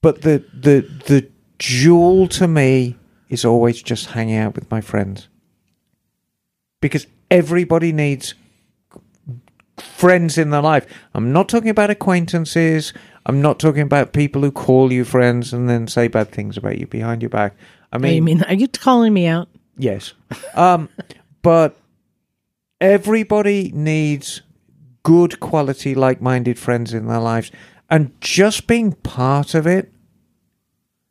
But the the the jewel to me is always just hanging out with my friends. Because everybody needs friends in their life. I'm not talking about acquaintances. I'm not talking about people who call you friends and then say bad things about you behind your back. I mean, mean, are you calling me out? Yes. Um, but everybody needs good quality, like minded friends in their lives. And just being part of it,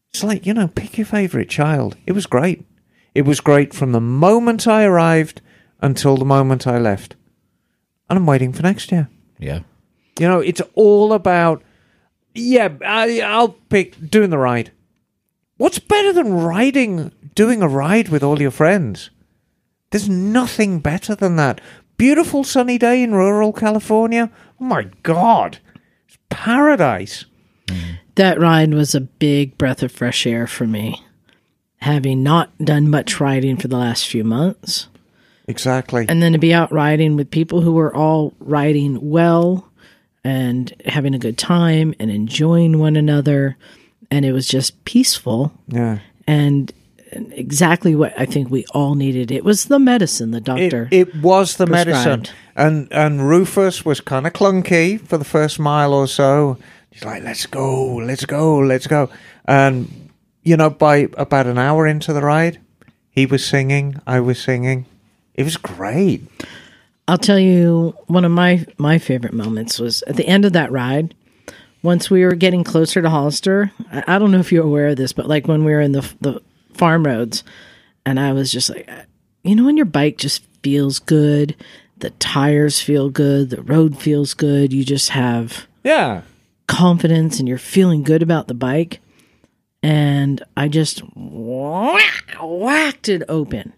it's like, you know, pick your favorite child. It was great. It was great from the moment I arrived until the moment I left. And I'm waiting for next year. yeah. You know, it's all about, yeah, I, I'll pick doing the ride. What's better than riding, doing a ride with all your friends? There's nothing better than that. Beautiful sunny day in rural California. Oh my God. It's paradise. That ride was a big breath of fresh air for me. Having not done much riding for the last few months, Exactly. and then to be out riding with people who were all riding well and having a good time and enjoying one another. And it was just peaceful yeah. and exactly what I think we all needed. It was the medicine the doctor. it was the medicine. And and Rufus was kind of clunky for the first mile or so. He's like, let's go, let's go, let's go. And, you know, by about an hour into the ride, he was singing, I was singing. It was great. I'll tell you one of my my favorite moments was at the end of that ride. Once we were getting closer to Hollister, I, I don't know if you're aware of this, but like when we were in the the farm roads, and I was just like, you know, when your bike just feels good, the tires feel good, the road feels good, you just have Yeah. confidence and you're feeling good about the bike. And I just whack, whacked it open.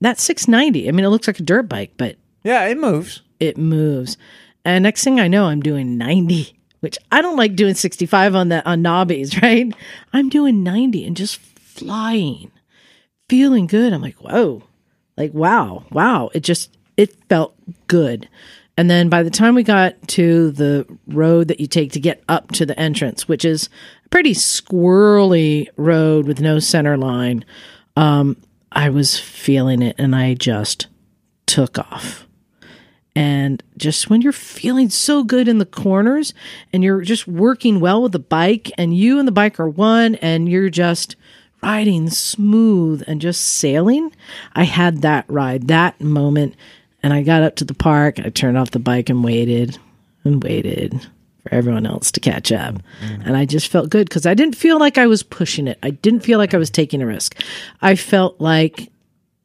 That's 690. I mean, it looks like a dirt bike, but Yeah, it moves. it moves. And next thing I know, I'm doing 90, which I don't like doing 65 on that on knobbies, right? I'm doing 90 and just flying, feeling good. I'm like, whoa, like wow, wow. It just it felt good. And then by the time we got to the road that you take to get up to the entrance, which is a pretty squirrely road with no center line, um, I was feeling it and I just took off and just when you're feeling so good in the corners and you're just working well with the bike and you and the bike are one and you're just riding smooth and just sailing i had that ride that moment and i got up to the park i turned off the bike and waited and waited for everyone else to catch up and i just felt good because i didn't feel like i was pushing it i didn't feel like i was taking a risk i felt like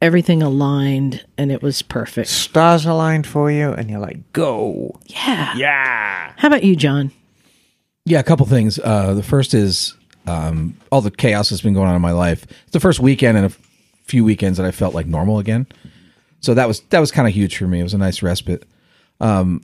everything aligned and it was perfect Stars aligned for you, and you're like, go. yeah Yeah. How about you, John? Yeah, a couple things. Uh, the first is um, all the chaos that's been going on in my life. It's the first weekend in a few weekends that I felt like normal again. So that was that was kind of huge for me. It was a nice respite. Um,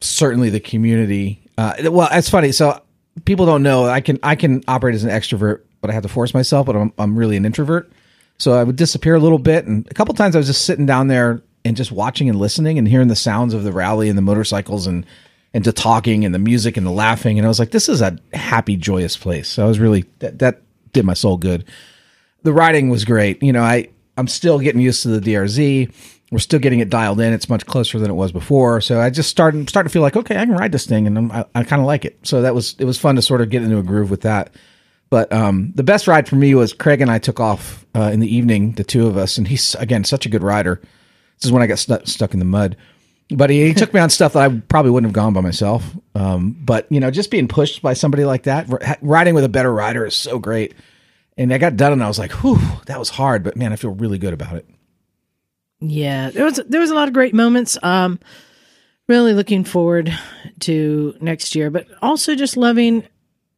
certainly, the community. Uh, well, it's funny. So people don't know I can I can operate as an extrovert but I had to force myself. But I'm I'm really an introvert, so I would disappear a little bit. And a couple times I was just sitting down there and just watching and listening and hearing the sounds of the rally and the motorcycles and the talking and the music and the laughing. And I was like, this is a happy, joyous place. So I was really that that did my soul good. The riding was great. You know, I I'm still getting used to the DRZ. We're still getting it dialed in. It's much closer than it was before. So I just started starting to feel like, okay, I can ride this thing, and I'm, I, I kind of like it. So that was it was fun to sort of get into a groove with that. But um, the best ride for me was Craig and I took off uh, in the evening, the two of us, and he's again such a good rider. This is when I got stuck stuck in the mud. But he, he took me on stuff that I probably wouldn't have gone by myself. Um, but you know, just being pushed by somebody like that, riding with a better rider is so great. And I got done, and I was like, "Whew, that was hard." But man, I feel really good about it. Yeah, there was there was a lot of great moments. Um, really looking forward to next year, but also just loving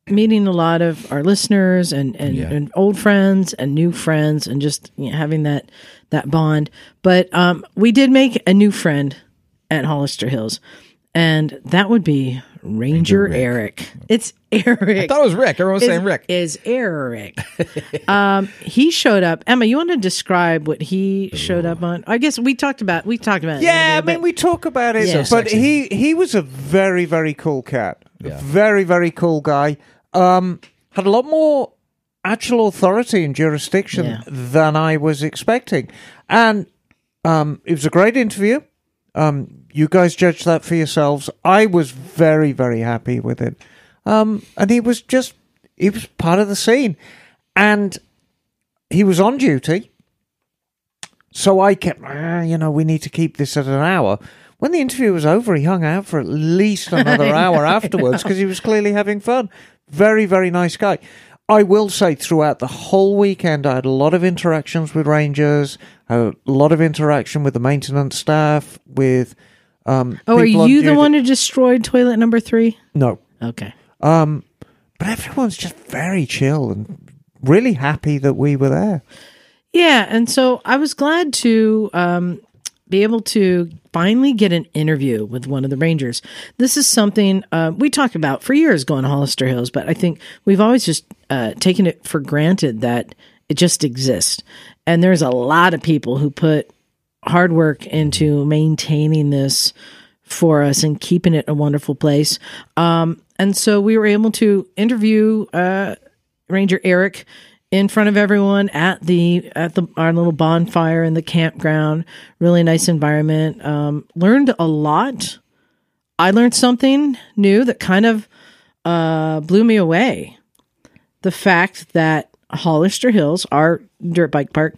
meeting a lot of our listeners and and, Yeah. and old friends and new friends, and just you know, having that that bond. But um, we did make a new friend at Hollister Hills, and that would be Ranger, Eric. It's Eric. I thought it was Rick. Everyone was is, saying Rick. is Eric. um, he showed up. Emma, you want to describe what he showed up on? I guess we talked about we talked about. it Yeah, I a little mean, bit. we talk about it, Yeah. So but he he was a very very cool cat. Yeah. Very very cool guy. Um, had a lot more actual authority and jurisdiction Yeah. than I was expecting, and um, it was a great interview. Um, you guys judge that for yourselves. I was very very happy with it, um, and he was just he was part of the scene, and he was on duty. So I kept, "Ah, you know, we need to keep this at an hour. When the interview was over, he hung out for at least another hour afterwards because he was clearly having fun. Very, very nice guy. I will say throughout the whole weekend, I had a lot of interactions with rangers, a lot of interaction with the maintenance staff, with. Um, oh, are you the one who destroyed toilet number three? No. Okay. Um, but everyone's just very chill and really happy that we were there. Yeah, and so I was glad to um, be able to finally get an interview with one of the Rangers. This is something uh, we talked about for years going to Hollister Hills, but I think we've always just uh, taken it for granted that it just exists. And there's a lot of people who put hard work into maintaining this for us and keeping it a wonderful place. Um, and so we were able to interview uh, Ranger Eric in front of everyone at the at the our little bonfire in the campground. Really nice environment. Um, learned a lot. I learned something new that kind of uh, blew me away. The fact that Hollister Hills, our dirt bike park,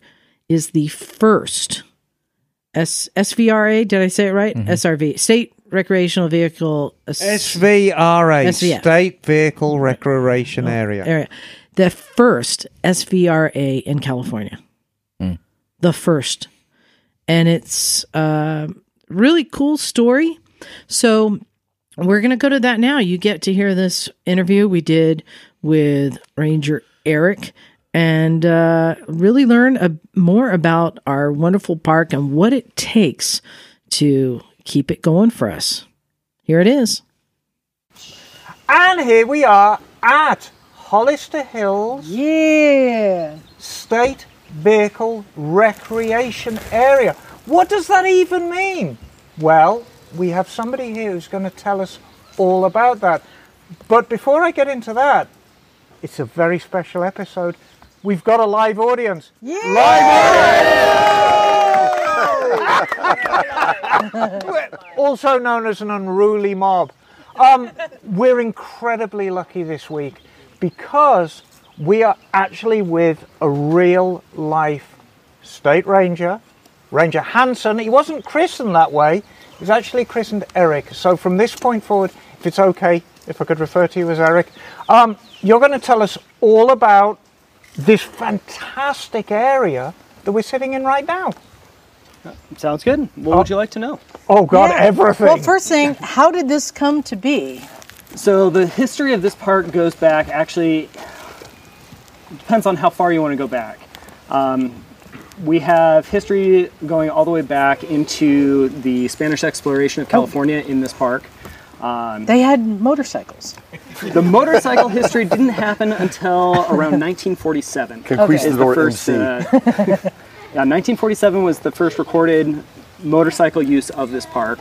is the first S SVRA. Did I say it right? Mm-hmm. SRV, State Recreational Vehicle SVRA, SVF. State Vehicle Recreation oh, Area. area. The first SVRA in California. Hmm. The first. And it's a really cool story. So we're going to go to that now. You get to hear this interview we did with Ranger Eric and uh, really learn a, more about our wonderful park and what it takes to keep it going for us. Here it is. And here we are at Hollister Hills Yeah. State Vehicle Recreation Area. What does that even mean? Well, we have somebody here who's going to tell us all about that. But before I get into that, it's a very special episode. We've got a live audience. Live audience! Also known as an unruly mob. Um, we're incredibly lucky this week because we are actually with a real life state ranger, Ranger Hanson. He wasn't christened that way, he was actually christened Eric. So from this point forward, if it's okay, if I could refer to you as Eric, um, you're going to tell us all about this fantastic area that we're sitting in right now. Sounds good. What would you like to know? Oh, God, Yeah. everything. Well, first thing, how did this come to be? So the history of this park goes back. Actually, depends on how far you want to go back. Um, we have history going all the way back into the Spanish exploration of California in this park. They had motorcycles. The motorcycle history didn't happen until around 1947. Is the Conquistador first, MC. uh, yeah, 1947 was the first recorded motorcycle use of this park,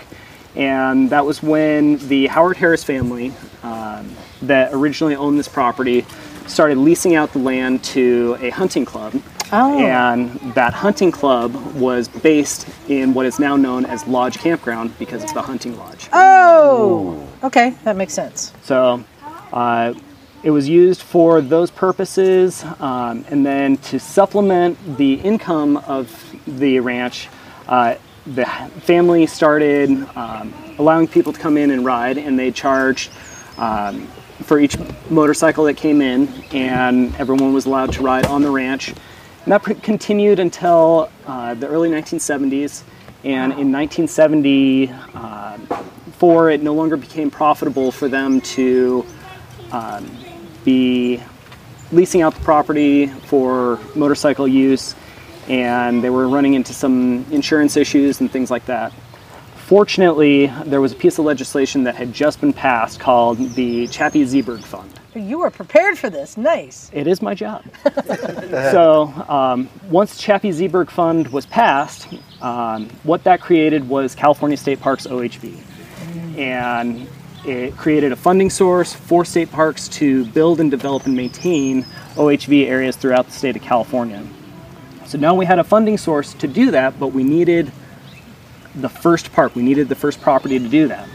and that was when the Howard Harris family, um, that originally owned this property, started leasing out the land to a hunting club. Oh. And that hunting club was based in what is now known as Lodge Campground because it's the hunting lodge. Oh, okay, that makes sense. So uh, it was used for those purposes, um, and then to supplement the income of the ranch, uh, the family started um, allowing people to come in and ride, and they charged um, for each motorcycle that came in, and everyone was allowed to ride on the ranch. And that continued until uh, the early 1970s, and in 1974, it no longer became profitable for them to um, be leasing out the property for motorcycle use, and they were running into some insurance issues and things like that. Fortunately, there was a piece of legislation that had just been passed called the Chappie Z'berg Fund. You were prepared for this. Nice. It is my job. so um, once Chappie Z'berg Fund was passed, um, what that created was California State Parks OHV, and it created a funding source for state parks to build and develop and maintain OHV areas throughout the state of California. So now we had a funding source to do that, but we needed the first park. We needed the first property to do that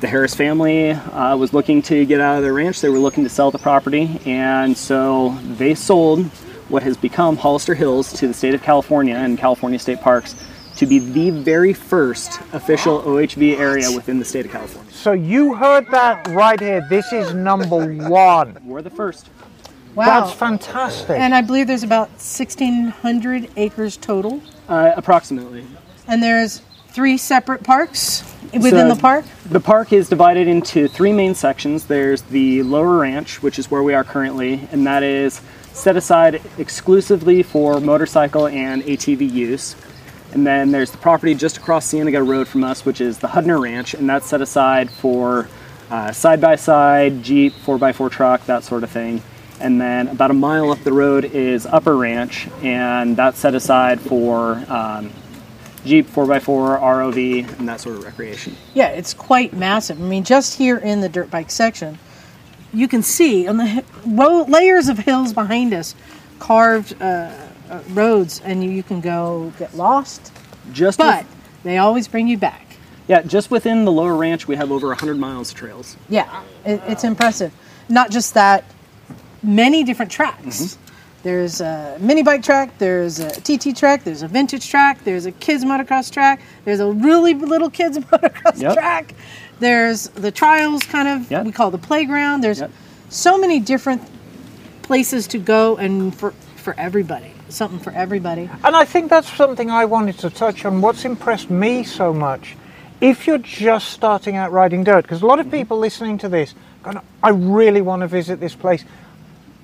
the Harris family uh, was looking to get out of their ranch. They were looking to sell the property, and so they sold what has become Hollister Hills to the state of California and California State Parks to be the very first official OHV area within the state of California. So you heard that right here. This is number one. We're the first. Wow. That's fantastic. and I believe there's about 1,600 acres total, Uh, approximately. and there's three separate parks within So- the park. The park is divided into three main sections. There's the lower ranch, which is where we are currently, and that is set aside exclusively for motorcycle and ATV use. And then there's the property just across Cienega Road from us, which is the Hudner Ranch, and that's set aside for side by side, Jeep, 4x4 truck, that sort of thing. And then about a mile up the road is Upper Ranch, and that's set aside for um, Jeep, 4x4, ROV, and that sort of recreation. Yeah, it's quite massive. I mean, just here in the dirt bike section, you can see on the layers of hills behind us, carved uh, uh, roads, and you, can go get lost, Just but with- they always bring you back. yeah, just within the lower ranch, we have over 100 miles of trails. Yeah, it, it's impressive. Not just that, many different tracks. There's a mini bike track, there's a TT track, there's a vintage track, there's a kids motocross track, there's a really little kids motocross Yep. track. There's the trials kind of Yep. we call the playground. There's Yep. so many different places to go and for for everybody. Something for everybody. And I think that's something I wanted to touch on. What's impressed me so much, if you're just starting out riding dirt, because a lot of mm-hmm. people listening to this, going, I really want to visit this place.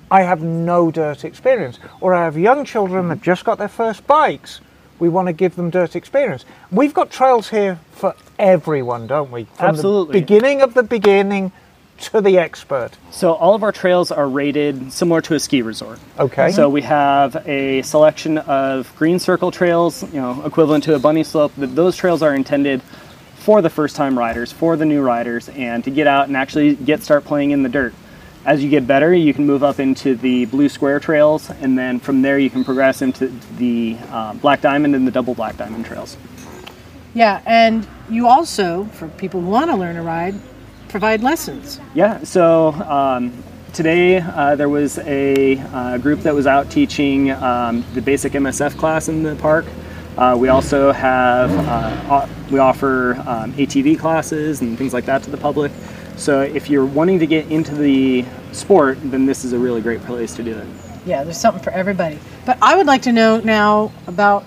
I have no dirt experience, or I have young children that just got their first bikes. We want to give them dirt experience. We've got trails here for everyone, don't we? From Absolutely. the beginning of the beginning to the expert. So all of our trails are rated similar to a ski resort. Okay. So we have a selection of green circle trails, you know, equivalent to a bunny slope. Those trails are intended for the first time riders, for the new riders, and to get out and actually get start playing in the dirt. As you get better, you can move up into the blue square trails, and then from there you can progress into the uh, black diamond and the double black diamond trails. Yeah, and you also, for people who want to learn to ride, provide lessons. Yeah, so um, today uh, there was a uh, group that was out teaching um, the basic MSF class in the park. Uh, we also have uh, we offer um, ATV classes and things like that to the public. So if you're wanting to get into the sport, then this is a really great place to do it. Yeah, there's something for everybody. But I would like to know now about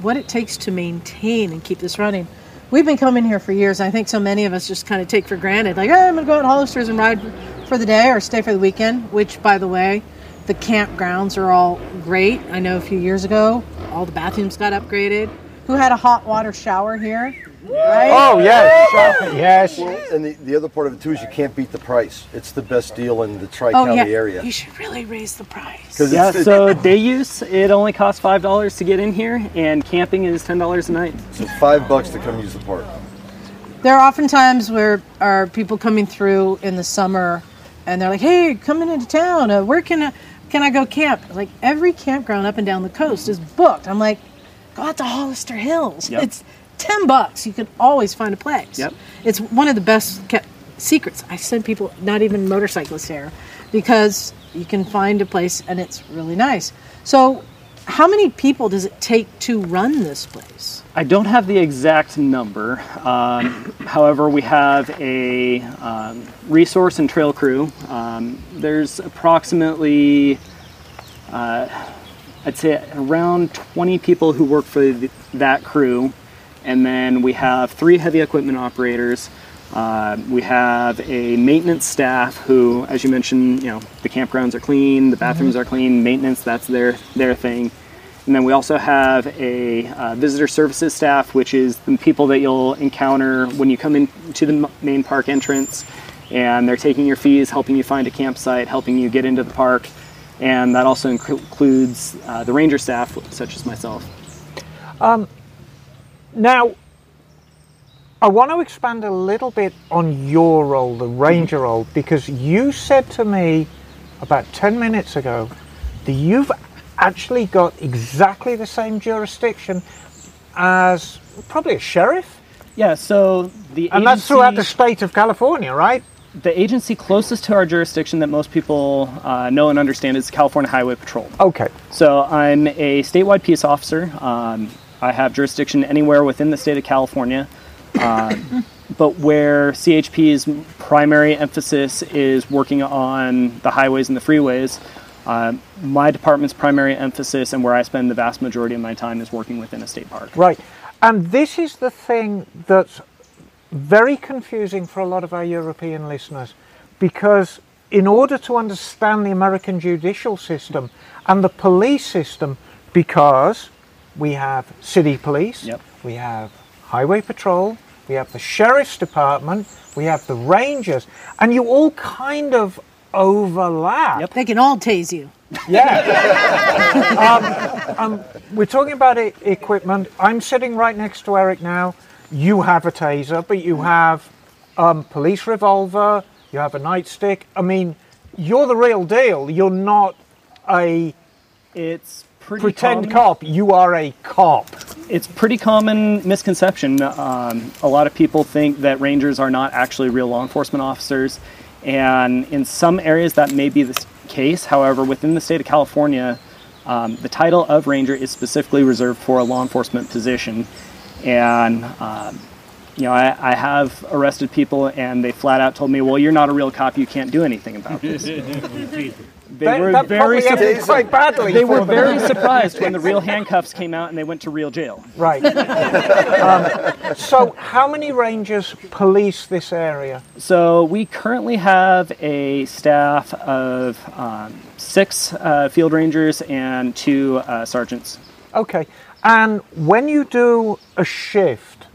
what it takes to maintain and keep this running. We've been coming here for years. I think so many of us just kind of take for granted, like, hey, I'm going to go out Hollister's and ride for the day or stay for the weekend, which, by the way, the campgrounds are all great. I know a few years ago, all the bathrooms got upgraded. Who had a hot water shower here? Oh yes, shopping, yes. And the, the other part of it too is you can't beat the price. It's the best deal in the Tri Oh County yeah, area. you should really raise the price. 'Cause Yeah, it's, it's- so day use, it only costs five dollars to get in here, and camping is ten dollars a night. so five bucks to come use the park. There are often times where are people coming through in the summer, and they're like, "Hey, coming into town. Uh, where can I can I go camp?" Like every campground up and down the coast is booked. I'm like, "Go out to Hollister Hills. Yep. It's ten bucks. You can always find a place. Yep. It's one of the best kept secrets. I send people, not even motorcyclists here, because you can find a place and it's really nice. So, how many people does it take to run this place? I don't have the exact number. Um, however, we have a um, resource and trail crew. Um, there's approximately, uh, I'd say, around 20 people who work for the, that crew, and then we have three heavy equipment operators. Uh, we have a maintenance staff who, as you mentioned, you know, the campgrounds are clean, the bathrooms are clean, maintenance that's their their thing. And then we also have a uh, visitor services staff, which is the people that you'll encounter when you come into the main park entrance, and they're taking your fees, helping you find a campsite, helping you get into the park, and that also inclu- includes uh, the ranger staff, such as myself. Now, I want to expand a little bit on your role, the ranger role, because you said to me about 10 minutes ago that you've actually got exactly the same jurisdiction as probably a sheriff. Yeah, so the And that's throughout the state of California, right? the agency closest to our jurisdiction that most people uh, know and understand is California Highway Patrol. Okay. So I'm a statewide peace officer. Um, I have jurisdiction anywhere within the state of California. Um, but where CHP's primary emphasis is working on the highways and the freeways, um, my department's primary emphasis and where I spend the vast majority of my time is working within a state park. Right. And this is the thing that's very confusing for a lot of our European listeners because, in order to understand the American judicial system and the police system, because we have city police, Yep. we have highway patrol, we have the sheriff's department, we have the rangers, and you all kind of overlap. Yep. They can all tase you. Yeah. um, um, we're talking about e- equipment. I'm sitting right next to Eric now. You have a taser, but you have um, police revolver. You have a nightstick. I mean, you're the real deal. You're not a It's pretty pretend common- cop. You are a cop. it's pretty common misconception. Um, a lot of people think that rangers are not actually real law enforcement officers, and in some areas that may be the case. However, within the state of California, um, the title of ranger is specifically reserved for a law enforcement position, and um, you know I, I have arrested people, and they flat out told me, "Well, you're not a real cop. You can't do anything about this." they That, were that very surprised. quite badly. They were very surprised when the real handcuffs came out and they went to real jail. right. um, so, how many rangers police this area? So we currently have a staff of um, six uh, field rangers and two uh, sergeants. Okay. And when you do a shift,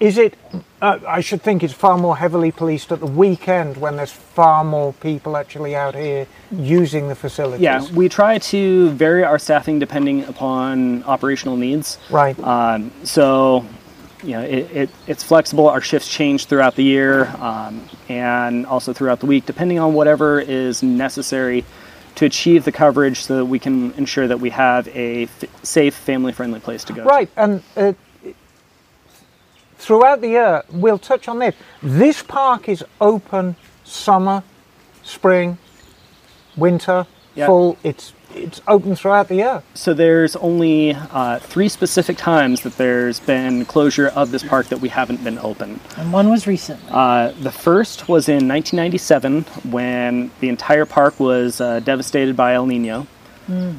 is it, uh, I should think it's far more heavily policed at the weekend when there's far more people actually out here using the facilities? Yeah, we try to vary our staffing depending upon operational needs. Right. Um, so, you know, it, it, it's flexible. Our shifts change throughout the year um, and also throughout the week, depending on whatever is necessary to achieve the coverage so that we can ensure that we have a f- safe, family friendly place to go. Right. And uh, throughout the year, we'll touch on this. This park is open summer, spring, winter, Yeah. fall. It's it's open throughout the year. So there's only uh, three specific times that there's been closure of this park that we haven't been open. And one was recent. Uh, the first was in 1997 when the entire park was uh, devastated by El Nino.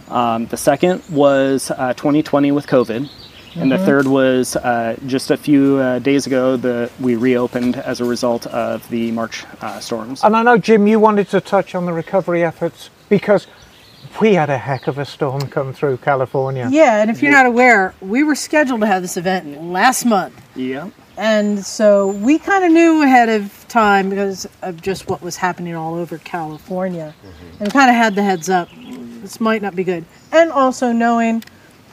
Um, the second was uh, 2020 with COVID. And the third was uh, just a few uh, days ago that we reopened as a result of the March uh, storms. And I know, Jim, you wanted to touch on the recovery efforts because we had a heck of a storm come through California. Yeah, and if you're not aware, we were scheduled to have this event last month. Yeah. And so we kind of knew ahead of time because of just what was happening all over California. And kind of had the heads up. This might not be good. And also knowing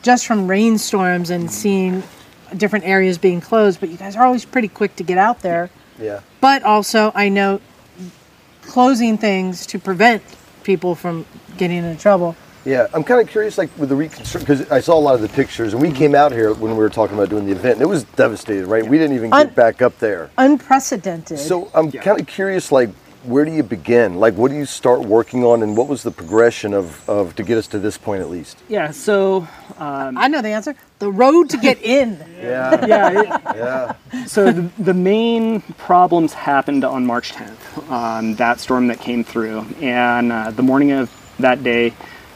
just from rainstorms and seeing different areas being closed, but you guys are always pretty quick to get out there. Yeah. But also, I know closing things to prevent people from getting into trouble. Yeah, I'm kind of curious, like with the reconstruction, because I saw a lot of the pictures, and we mm-hmm. came out here when we were talking about doing the event, and it was devastated, right? We didn't even get Un- back up there. Unprecedented. So I'm kind of curious, like, where do you begin? Like, what do you start working on, and what was the progression of, of to get us to this point at least? Yeah. So I know the answer. The road to get in. Yeah, yeah. It, yeah. so the, the main problems happened on March 10th, um, that storm that came through, and uh, the morning of that day,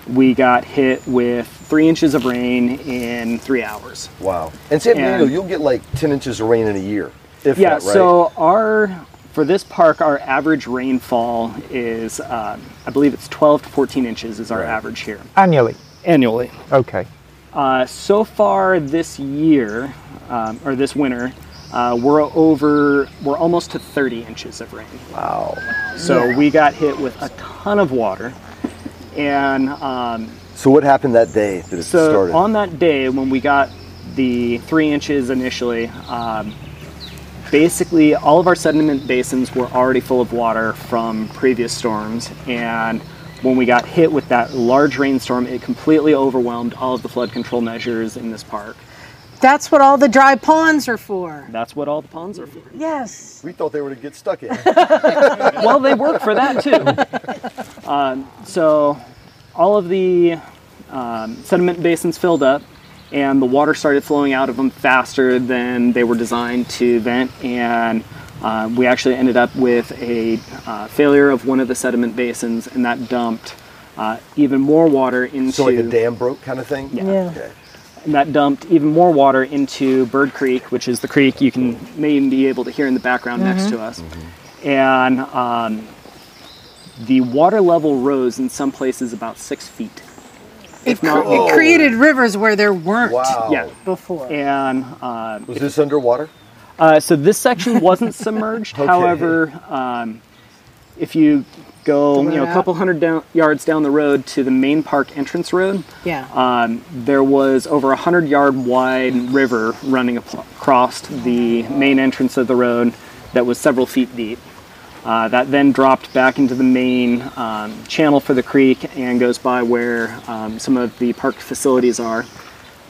we got hit with three inches of rain in three hours. Wow. And San Diego, you'll get like 10 inches of rain in a year, if Yeah. that, right? So our for this park, our average rainfall is, um, I believe it's 12 to 14 inches is our Right. average here Annually. annually. Okay. Uh, so far this year, um, or this winter, uh, we're over, we're almost to 30 inches of rain. wow. So Yeah. we got hit with a ton of water. And um, So what happened that day that it so started? on that day when we got the three inches initially, um, basically all of our sediment basins were already full of water from previous storms. And when we got hit with that large rainstorm, it completely overwhelmed all of the flood control measures in this park. That's what all the dry ponds are for. That's what all the ponds are for. Yes. we thought they were to get stuck in. well, they work for that too. Um, so, all of the um, sediment basins filled up, and the water started flowing out of them faster than they were designed to vent, and uh, we actually ended up with a uh, failure of one of the sediment basins, and that dumped uh, even more water into so like a dam broke kind of thing? Yeah. Yeah. Okay. and that dumped even more water into Bird Creek, which is the creek you can maybe be able to hear in the background next to us. And um, the water level rose in some places about six feet. It, If not cre- it created rivers where there weren't Wow. Yeah. before. And uh, Was this underwater? uh, so this section wasn't submerged. Okay. However, um, if you go you know a couple hundred down, yards down the road to the main park entrance road, Yeah. um, there was over a hundred yard wide river running ap- across the main entrance of the road that was several feet deep. Uh, that then dropped back into the main um, channel for the creek and goes by where um, some of the park facilities are.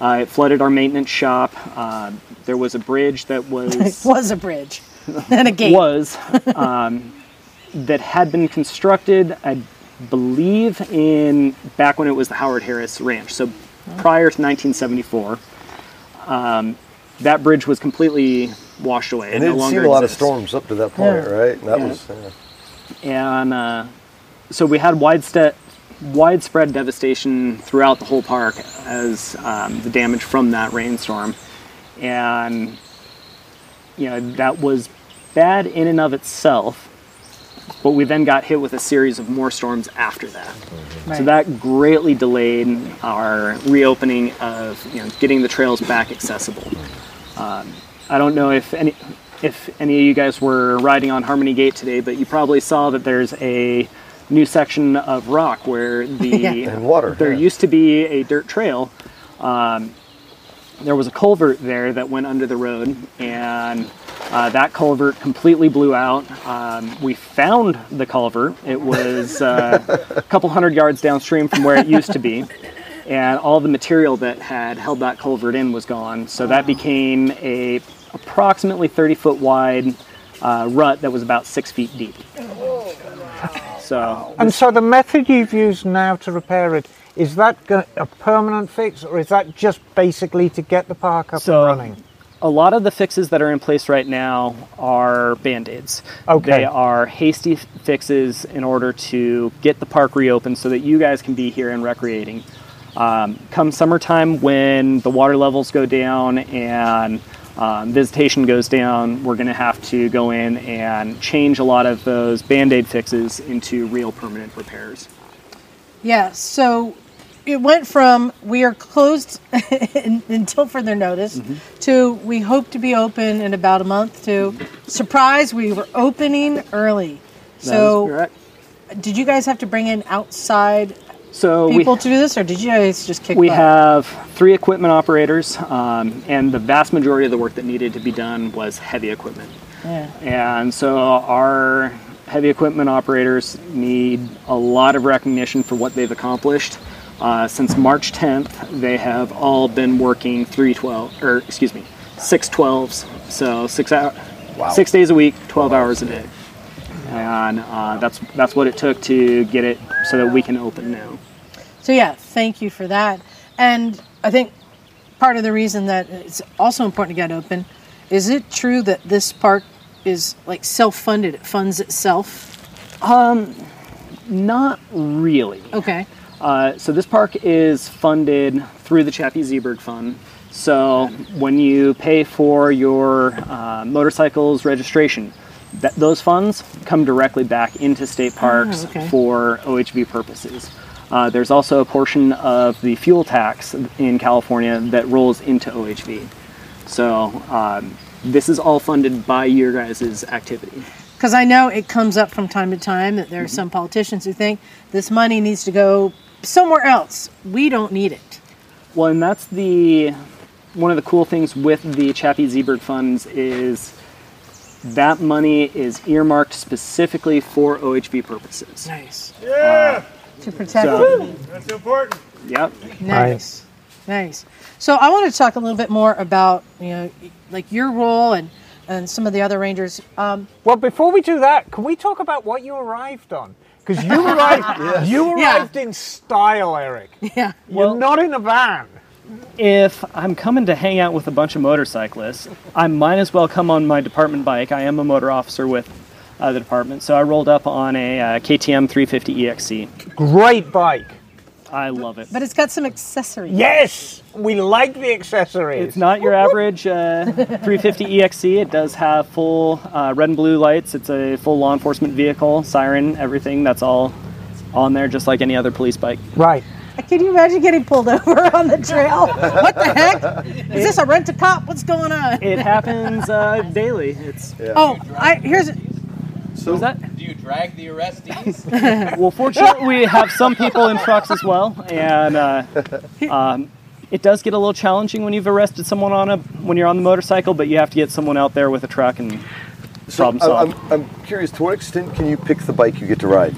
Uh, it flooded our maintenance shop. Uh, there was a bridge that it was was a bridge and a gate. was um, that had been constructed, I believe, in back when it was the Howard Harris Ranch. So prior to 1974, um, that bridge was completely washed away. And It it no had seen a lot of storms up to that point, Yeah. right? And that Yeah. was yeah. and uh, so we had widespread widespread devastation throughout the whole park as um, the damage from that rainstorm, and you know that was bad in and of itself. But we then got hit with a series of more storms after that. So Right. that greatly delayed our reopening of you know getting the trails back accessible. Um, I don't know if any if any of you guys were riding on Harmony Gate today, but you probably saw that there's a new section of rock where the Yeah. Water, there yeah. used to be a dirt trail. Um, there was a culvert there that went under the road, and uh, that culvert completely blew out. Um, we found the culvert. It was uh, a couple hundred yards downstream from where it used to be, and all the material that had held that culvert in was gone. So that became a approximately 30 foot wide uh, rut that was about six feet deep. So And so the method you've used now to repair it, is that a permanent fix or is that just basically to get the park up So- and running? a lot of the fixes that are in place right now are band-aids Okay. they are hasty fixes in order to get the park reopened so that you guys can be here and recreating um, come summertime when the water levels go down and um, visitation goes down we're going to have to go in and change a lot of those band-aid fixes into real permanent repairs Yeah, so it went from we are closed until further notice Mm-hmm. to we hope to be open in about a month to surprise we were opening early. That So correct. did you guys have to bring in outside So we, people to do this or did you guys just kick we butt? have three equipment operators, um, and the vast majority of the work that needed to be done was heavy equipment. Yeah. And so our heavy equipment operators need a lot of recognition for what they've accomplished. Uh, since March 10th, they have all been working 312, or excuse me, 612s. So six hour, six days a week, 12 hours a day. And uh, that's that's what it took to get it so that we can open now. So yeah, thank you for that. And I think part of the reason that it's also important to get open is it true that this park is like self-funded? It funds itself. Um, not really. Okay. Uh, so this park is funded through the Chappie Z'berg Fund. So when you pay for your uh, motorcycles registration, that, those funds come directly back into state parks okay. for OHV purposes. Uh, there's also a portion of the fuel tax in California that rolls into OHV. So um, this is all funded by your guys' activity. Because I know it comes up from time to time that there are some politicians who think this money needs to go somewhere else. We don't need it. Well, and that's the one of the cool things with the Chappie Z'berg funds is that money is earmarked specifically for OHV purposes. Nice. Yeah, To protect So- that's important. Yep. Nice. Nice. So I want to talk a little bit more about, you know, like your role and, and some of the other rangers. Um, Well, before we do that, can we talk about what you arrived on? Because you arrived, you Yeah. arrived in style, Eric. yeah. You're not in a van. If I'm coming to hang out with a bunch of motorcyclists, I might as well come on my department bike. I am a motor officer with uh, the department, so I rolled up on a uh, KTM 350 EXC. Great bike. I love it. But it's got some accessories. Yes, we like the accessories. It's not your average uh, 350 EXC. It does have full uh, red and blue lights. It's a full law enforcement vehicle, siren, everything. That's all on there, just like any other police bike. right. Can you imagine getting pulled over on the trail? what the heck? Is this a rent a cop? What's going on? It happens uh, daily. It's Oh, I here's so is that. Do you drag the arrestees? Well, fortunately, we have some people in trucks as well, and uh, um, it does get a little challenging when you've arrested someone on a when you're on the motorcycle, but you have to get someone out there with a truck and problem I- solve. I'm, I'm curious, to what extent can you pick the bike you get to ride?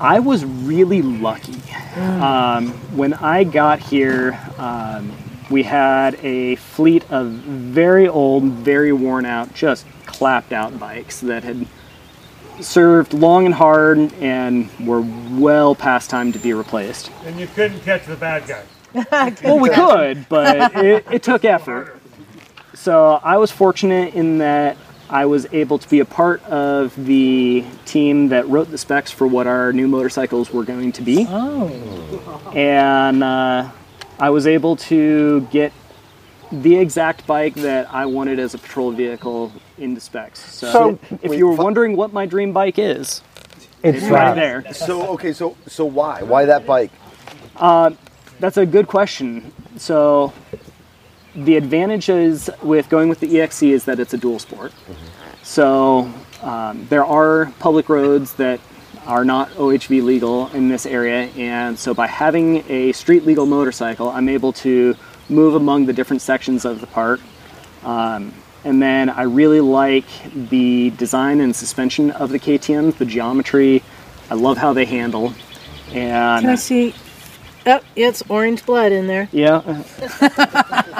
I was really lucky. Um, when I got here, um, we had a fleet of very old, very worn out, just clapped out bikes that had served long and hard and were well past time to be replaced. And you couldn't catch the bad guy. Well, we could, but it, it took effort. So I was fortunate in that I was able to be a part of the team that wrote the specs for what our new motorcycles were going to be. oh, and uh, I was able to get the exact bike that I wanted as a patrol vehicle into specs. So, So- if you were wondering what my dream bike is, It's it's right there. So okay, so so why why that bike? That's a good question. So, the advantages with going with the EXC is that it's a dual sport. So, um, there are public roads that are not OHV legal in this area, and so by having a street legal motorcycle, I'm able to move among the different sections of the park. Um, and then I really like the design and suspension of the KTM's, the geometry. I love how they handle. And can I see? Oh, it's orange blood in there. yeah.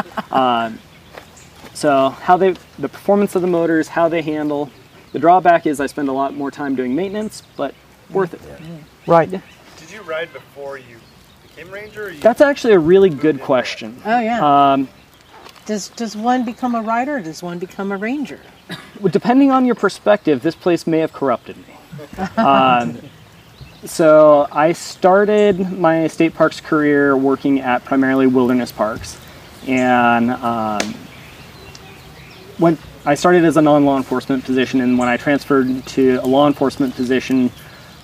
uh, so how they, the performance of the motors, how they handle. The drawback is I spend a lot more time doing maintenance, but worth it. Right. Did you ride before you became ranger? Or you That's actually a really good question. Oh yeah. Um, does does one become a rider? or Does one become a ranger? depending on your perspective, this place may have corrupted me. um, so I started my state parks career working at primarily wilderness parks, and um, when I started as a non-law enforcement position, and when I transferred to a law enforcement position,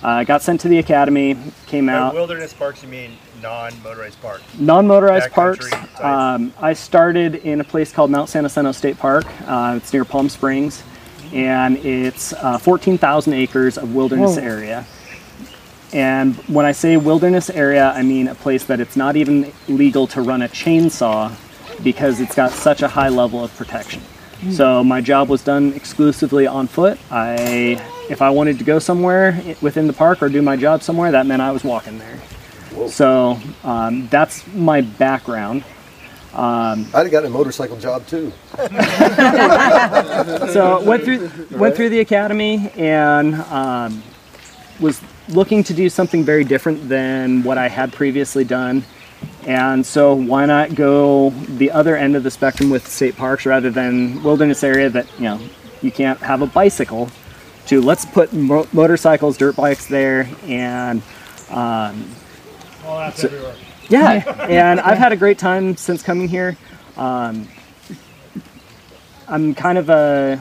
Uh, got sent to the academy, came By out. wilderness parks, you mean non-motorized parks? Non-motorized parks. Um, I started in a place called Mount San Jacinto State Park. Uh, it's near Palm Springs, and it's uh, 14,000 acres of wilderness area. And when I say wilderness area, I mean a place that it's not even legal to run a chainsaw because it's got such a high level of protection. So my job was done exclusively on foot. I, if I wanted to go somewhere within the park or do my job somewhere, that meant I was walking there. So um, that's my background. I'd have gotten a motorcycle job too. So went through went through the academy and um, was looking to do something very different than what I had previously done. And so why not go the other end of the spectrum with state parks rather than wilderness area that you know you can't have a bicycle. To let's put mo- motorcycles, dirt bikes there, and um, Well, that's everywhere. yeah, and I've had a great time since coming here. Um, I'm kind of a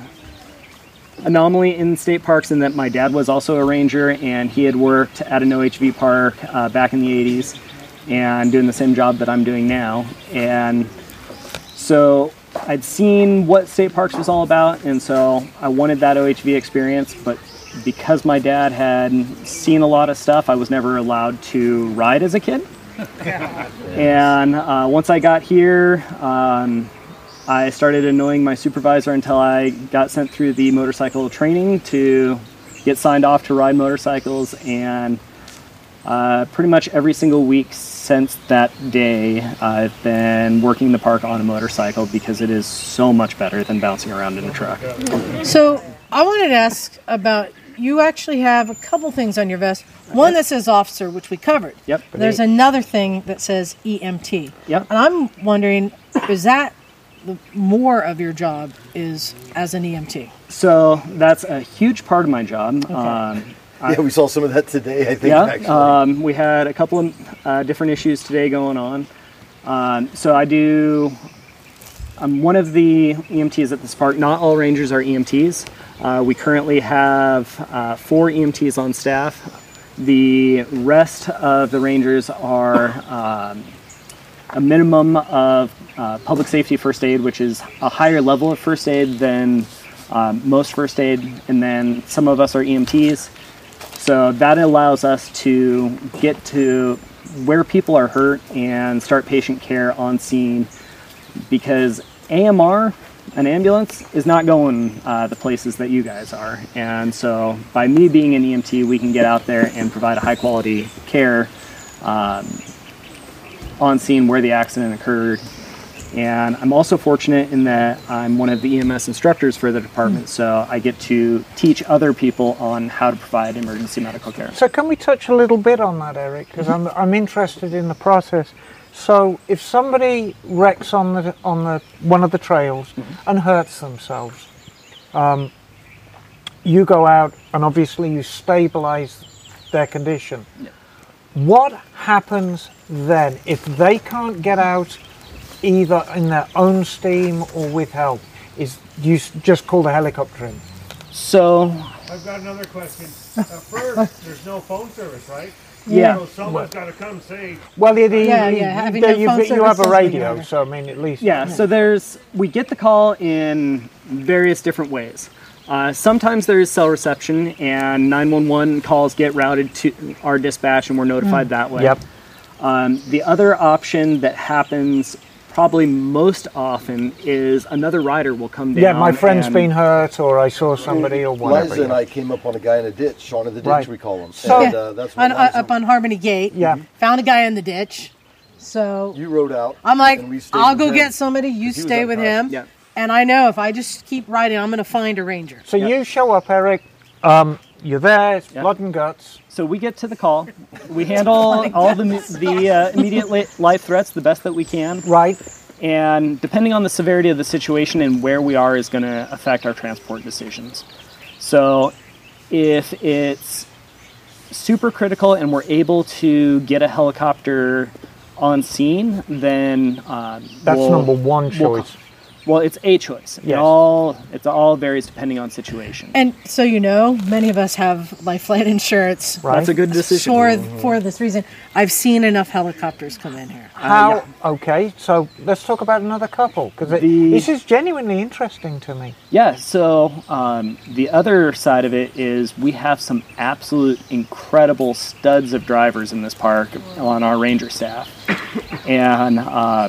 anomaly in state parks in that my dad was also a ranger and he had worked at an OHV park uh, back in the 80s and doing the same job that I'm doing now. And so I'd seen what state parks was all about, and so I wanted that OHV experience, but because my dad had seen a lot of stuff, I was never allowed to ride as a kid. And uh, once I got here, um, I started annoying my supervisor until I got sent through the motorcycle training to get signed off to ride motorcycles. And uh, pretty much every single week since that day, I've been working the park on a motorcycle because it is so much better than bouncing around in a truck. So I wanted to ask about you actually have a couple things on your vest. One that says officer, which we covered. Yep. There's another thing that says EMT. Yep. And I'm wondering, is that the more of your job is as an EMT? So that's a huge part of my job. Um, Yeah, we saw some of that today. I think yeah, actually. um, we had a couple of uh, different issues today going on. Um, so I do. I'm one of the EMTs at this park. Not all rangers are EMTs. Uh, we currently have uh, four EMTs on staff. The rest of the rangers are um, a minimum of uh, public safety first aid, which is a higher level of first aid than um, most first aid, and then some of us are EMTs. So that allows us to get to where people are hurt and start patient care on scene because AMR, an ambulance, is not going uh, the places that you guys are. And so by me being an EMT, we can get out there and provide a high quality care um, on scene where the accident occurred. And I'm also fortunate in that I'm one of the EMS instructors for the department, so I get to teach other people on how to provide emergency medical care. So can we touch a little bit on that, Eric? Because I'm I'm interested in the process. So if somebody wrecks on the on the one of the trails and hurts themselves, um, you go out and obviously you stabilize their condition. What happens then if they can't get out either in their own steam or with help? Is you just call the helicopter in? So, I've got another question. At first, there's no phone service, right? Yeah. So someone's got to come say, Well, it, Yeah, you, yeah, having you, no you, phone you have a radio, so I mean, at least yeah, so there's, we get the call in various different ways. Uh, sometimes there is cell reception, and 911 calls get routed to our dispatch, and we're notified that way. Yep. Um, the other option that happens probably most often is another rider will come down. Yeah, my friend's been hurt, or I saw somebody, or whatever. Liza and. I came up on a guy in a ditch, Sean of the ditch, Right. we call him. So- and, uh, that's what On, uh, up on Harmony Gate. Yeah. Found a guy in the ditch. So you rode out. I'm like, and we stayed I'll go him. get somebody. You stay with him. Yeah. And I know if I just keep riding, I'm going to find a ranger. So you show up, Eric. Um, you're there. It's Yeah. blood and guts. So we get to the call. We handle all the the uh, immediate li- life threats the best that we can, Right. and depending on the severity of the situation and where we are is going to affect our transport decisions. So if it's super critical and we're able to get a helicopter on scene, then um, That's we'll- number one we'll- choice. Well, it's a choice. It Yes. all it all varies depending on situation. And so you know, many of us have life flight insurance. Right. That's a good decision. For, for this reason, I've seen enough helicopters come in here. How? Okay, so let's talk about another couple because this is genuinely interesting to me. Yeah, so um, the other side of it is we have some absolute incredible studs of drivers in this park on our ranger staff. And uh,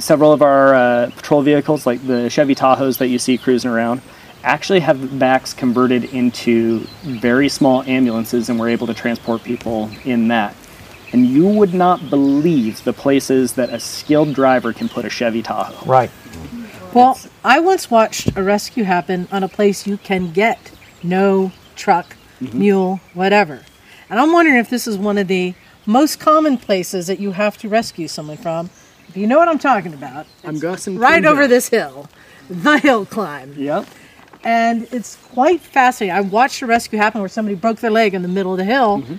several of our uh, patrol vehicles, like the Chevy Tahoes that you see cruising around, actually have backs converted into very small ambulances, and we're able to transport people in that. And you would not believe the places that a skilled driver can put a Chevy Tahoe. Right. Well, I once watched a rescue happen on a place you can get no truck, mule, whatever. And I'm wondering if this is one of the most common places that you have to rescue someone from. If you know what I'm talking about, I'm guessing right over this hill, the hill climb. Yep. And it's quite fascinating. I watched a rescue happen where somebody broke their leg in the middle of the hill, mm-hmm.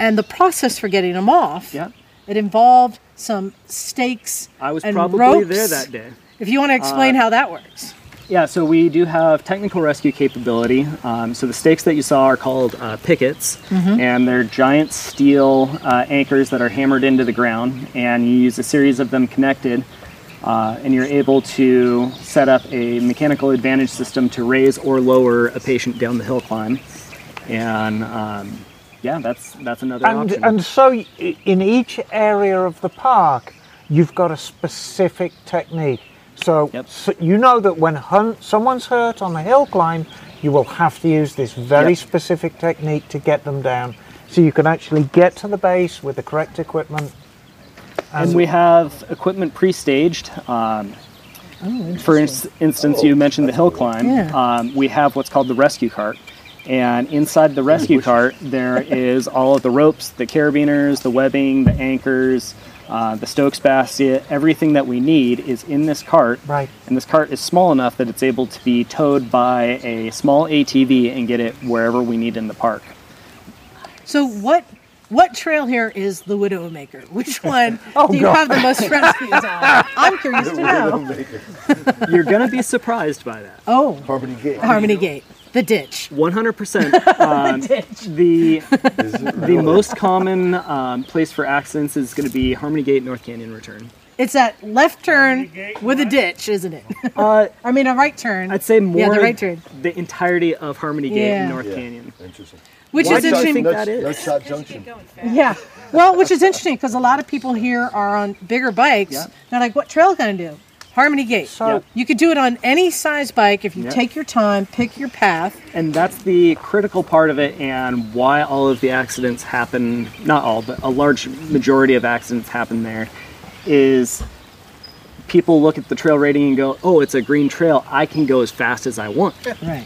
and the process for getting them off. Yep. It involved some stakes. I was and probably ropes. there that day. If you want to explain uh, how that works. Yeah, so we do have technical rescue capability. Um, so the stakes that you saw are called uh, pickets, and they're giant steel uh, anchors that are hammered into the ground, and you use a series of them connected, uh, and you're able to set up a mechanical advantage system to raise or lower a patient down the hill climb. And um, yeah, that's that's another And option. and so in each area of the park, you've got a specific technique. So, Yep. so you know that when hun- someone's hurt on a hill climb, you will have to use this very Yep. specific technique to get them down. So you can actually get to the base with the correct equipment. and we have equipment pre-staged. Um, for ins- instance, you mentioned the hill climb. Yeah. Um, we have what's called the rescue cart, and inside the rescue cart there is all of the ropes, the carabiners, the webbing, the anchors, uh, the Stokes basket. Everything that we need is in this cart. Right. And this cart is small enough that it's able to be towed by a small ATV and get it wherever we need in the park. So what what trail here is the Widowmaker? Which one Oh, do you God. have the most rescues on? I'm curious to know. You're gonna be surprised by that. Oh, Harmony Gate. Harmony Gate, the ditch. 100%. Um, the the most common um, place for accidents is going to be Harmony Gate North Canyon return. It's that left turn with a ditch, isn't it? Uh, I mean, a right turn. I'd say more Yeah, the right turn. the entirety of Harmony Gate Yeah. and North Yeah. Canyon. Interesting. Which Why is do you interesting. think that is? No shot junction. Yeah. Well, which is interesting because a lot of people here are on bigger bikes. Yeah. They're like, what trail can I do? Harmony Gate. So- Yeah. You could do it on any size bike if you Yeah. take your time, pick your path. And that's the critical part of it and why all of the accidents happen, not all, but a large majority of accidents happen there is people look at the trail rating and go, oh, it's a green trail. I can go as fast as I want. Right.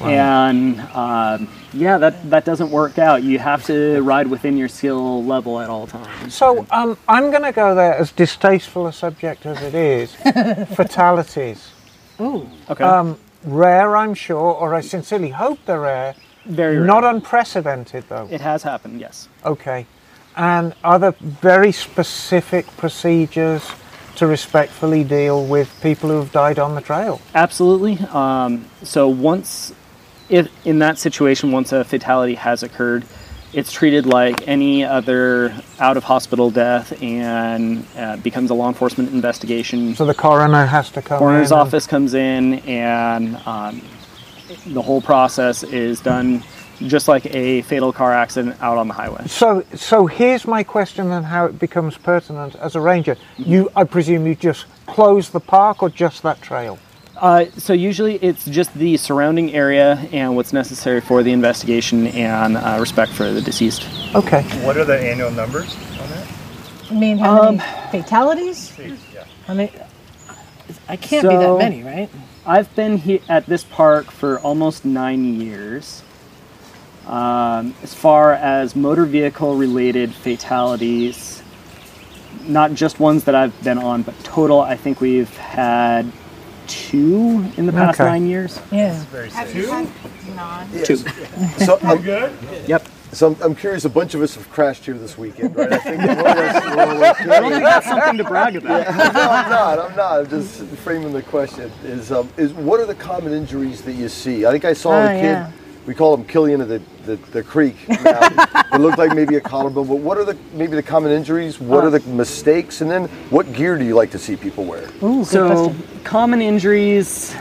And um, yeah, that, that doesn't work out. You have to ride within your skill level at all times. So um, I'm going to go there as distasteful a subject as it is. Fatalities. Oh. Okay. Um, rare, I'm sure, or I sincerely hope they're rare. Very rare. Not unprecedented, though. It has happened, yes. Okay. And are there very specific procedures to respectfully deal with people who have died on the trail? Absolutely. Um, so once, if in that situation, once a fatality has occurred, it's treated like any other out of hospital death and uh, becomes a law enforcement investigation. So the coroner has to come Coroner's in and- office comes in, and um, the whole process is done just like a fatal car accident out on the highway. So, so here's my question and how it becomes pertinent as a ranger. You, I presume, you just close the park or just that trail? Uh, so usually it's just the surrounding area and what's necessary for the investigation and uh, respect for the deceased. Okay. What are the annual numbers on that? I mean, how Um, many fatalities? Yeah. I mean, I can't be that many, right? I've been he- at this park for almost nine years. Um, as far as motor vehicle related fatalities, not just ones that I've been on, but total, I think we've had two in the past Okay. nine years. Yeah. Very Have safe. you had none? Two. So, um, Good? Yep. So I'm, I'm curious. A bunch of us have crashed here this weekend, right? I think one of us- we're all I don't think that's something to brag about. no, I'm not. I'm not. I'm just framing the question. Is um, is what are the common injuries that you see? I think I saw Oh, the kid. yeah. We call him Killian of the, the, the creek. Now. it looked like maybe a collarbone. But what are the maybe the common injuries? What are the mistakes? And then what gear do you like to see people wear? Ooh, So, question. common injuries,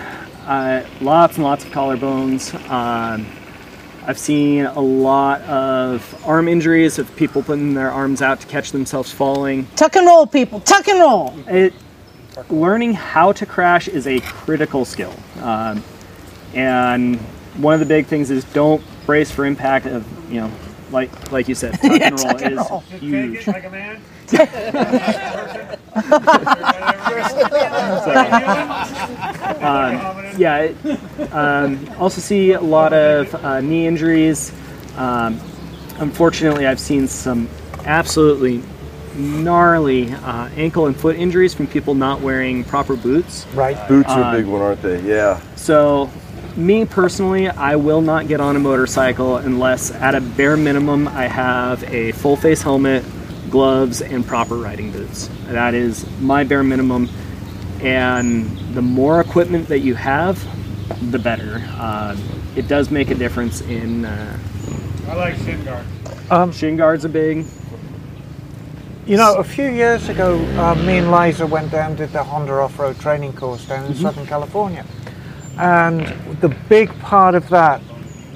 uh, lots and lots of collarbones. Um, I've seen a lot of arm injuries of people putting their arms out to catch themselves falling. Tuck and roll, people. Tuck and roll. It, learning how to crash is a critical skill. Um, and one of the big things is don't brace for impact of, you know, like like you said, tuck Yeah, and roll tuck and is roll. Just take huge. it like a man. Um, yeah, it, um, also see a lot of uh, knee injuries. Um, unfortunately, I've seen some absolutely gnarly uh, ankle and foot injuries from people not wearing proper boots. Right. Boots are a big one, aren't they? Yeah. So, me personally, I will not get on a motorcycle unless, at a bare minimum, I have a full face helmet, gloves, and proper riding boots. That is my bare minimum. And the more equipment that you have, the better. Uh, it does make a difference in. Uh, I like shin guard. Um, shin guards are big. You know, a few years ago, uh, me and Liza went down did the Honda off-road training course down in Southern California, and the big part of that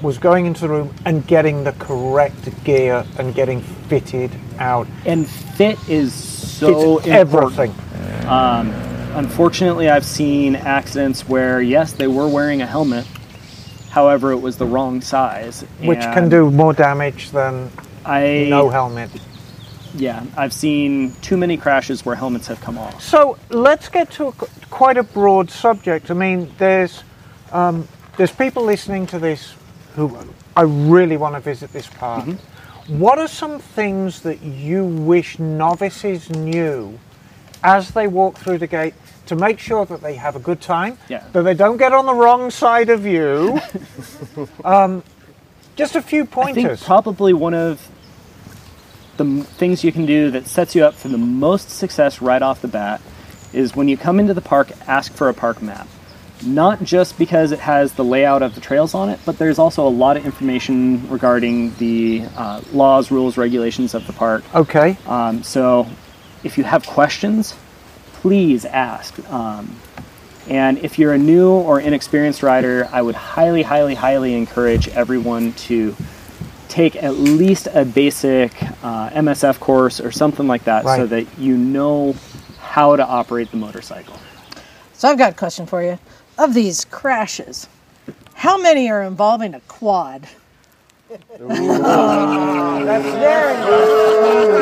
was going into the room and getting the correct gear and getting fitted out. And fit is so Fits important. everything. Um, unfortunately, I've seen accidents where yes, they were wearing a helmet, however, it was the wrong size, Which can and do more damage than I no helmet. yeah, I've seen too many crashes where helmets have come off. So let's get to a, quite a broad subject. I mean, there's um, there's people listening to this who I really want to visit this park. What are some things that you wish novices knew as they walk through the gate to make sure that they have a good time, Yeah. that they don't get on the wrong side of you? um, just a few I think pointers. probably one of the things you can do that sets you up for the most success right off the bat is when you come into the park, ask for a park map. Not just because it has the layout of the trails on it, but there's also a lot of information regarding the uh, laws, rules, regulations of the park. okay. Um, so if you have questions, please ask. Um, and if you're a new or inexperienced rider, I would highly, highly, highly encourage everyone to take at least a basic uh, MSF course or something like that so that you know how to operate the motorcycle. So I've got a question for you. Of these crashes, how many are involving a quad?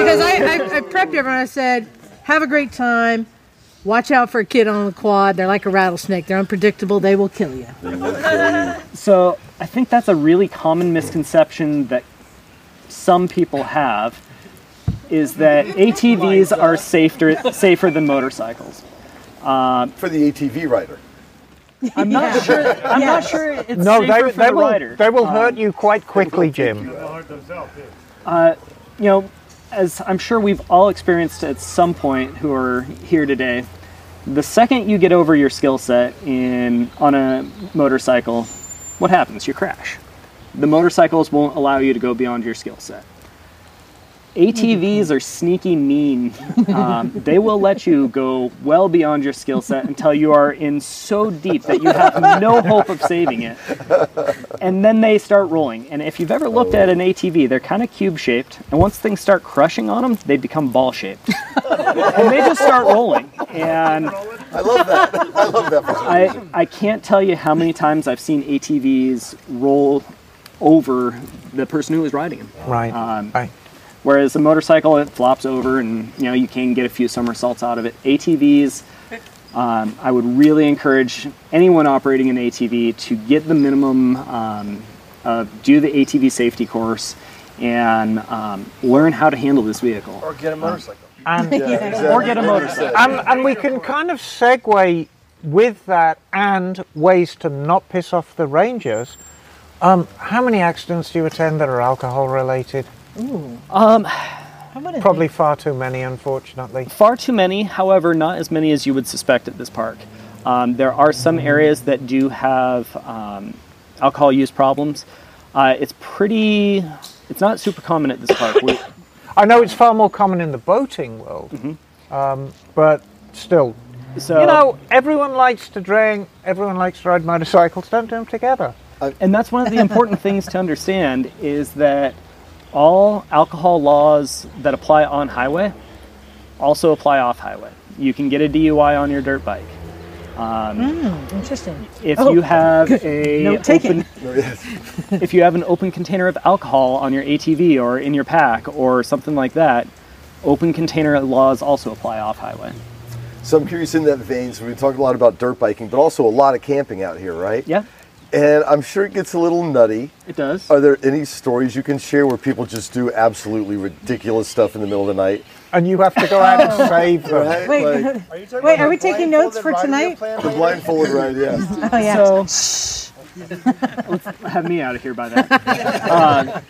Because I, I, I prepped everyone. I said, have a great time. Watch out for a kid on the quad. They're like a rattlesnake. They're unpredictable. They will kill you. So I think that's a really common misconception that some people have is that ATVs are safer safer than motorcycles. Uh, for the ATV rider. I'm not sure. I'm not sure it's No, safer they, for they the will rider. they will uh, hurt you quite quickly, Jim. They'll hurt themselves too. Uh, you know, as I'm sure we've all experienced at some point who are here today, the second you get over your skill set in on a motorcycle, what happens? You crash. The motorcycles won't allow you to go beyond your skill set. ATVs are sneaky mean. Um, they will let you go well beyond your skill set until you are in so deep that you have no hope of saving it. And then they start rolling. And if you've ever looked at an ATV, they're kind of cube shaped. And once things start crushing on them, they become ball shaped. and they just start rolling. And I love that. I love that. I, I can't tell you how many times I've seen ATVs roll over the person who was riding them. Right. Um, right. Whereas a motorcycle, it flops over and you know you can get a few somersaults out of it. ATVs, um, I would really encourage anyone operating an ATV to get the minimum, um, uh, do the ATV safety course, and um, learn how to handle this vehicle. Or get a motorcycle. And, Or get a motorcycle. and, and we can kind of segue with that and ways to not piss off the rangers. Um, how many accidents do you attend that are alcohol related? Um, How about Probably far too many, unfortunately. far too many, however, not as many as you would suspect at this park. Um, there are some areas that do have um, alcohol use problems. Uh, it's pretty. It's not super common at this park. We, I know it's far more common in the boating world, um, but still, so you know, everyone likes to drink. Everyone likes to ride motorcycles. Don't do them together. and that's one of the important things to understand is that all alcohol laws that apply on highway also apply off highway. You can get a DUI on your dirt bike. Um, hmm, interesting. If Oh, you have a Note taken. open, oh, if you have an open container of alcohol on your ATV or in your pack or something like that, open container laws also apply off highway. So I'm curious in that vein. So we talked a lot about dirt biking, but also a lot of camping out here, right? Yeah, And I'm sure it gets a little nutty. it does. Are there any stories you can share where people just do absolutely ridiculous stuff in the middle of the night? And you have to go out and save them. Right? Wait, Like, Are you Wait, are we taking notes for tonight? the later? blindfolded ride, yeah. oh yeah. So let's have me out of here by then. Uh,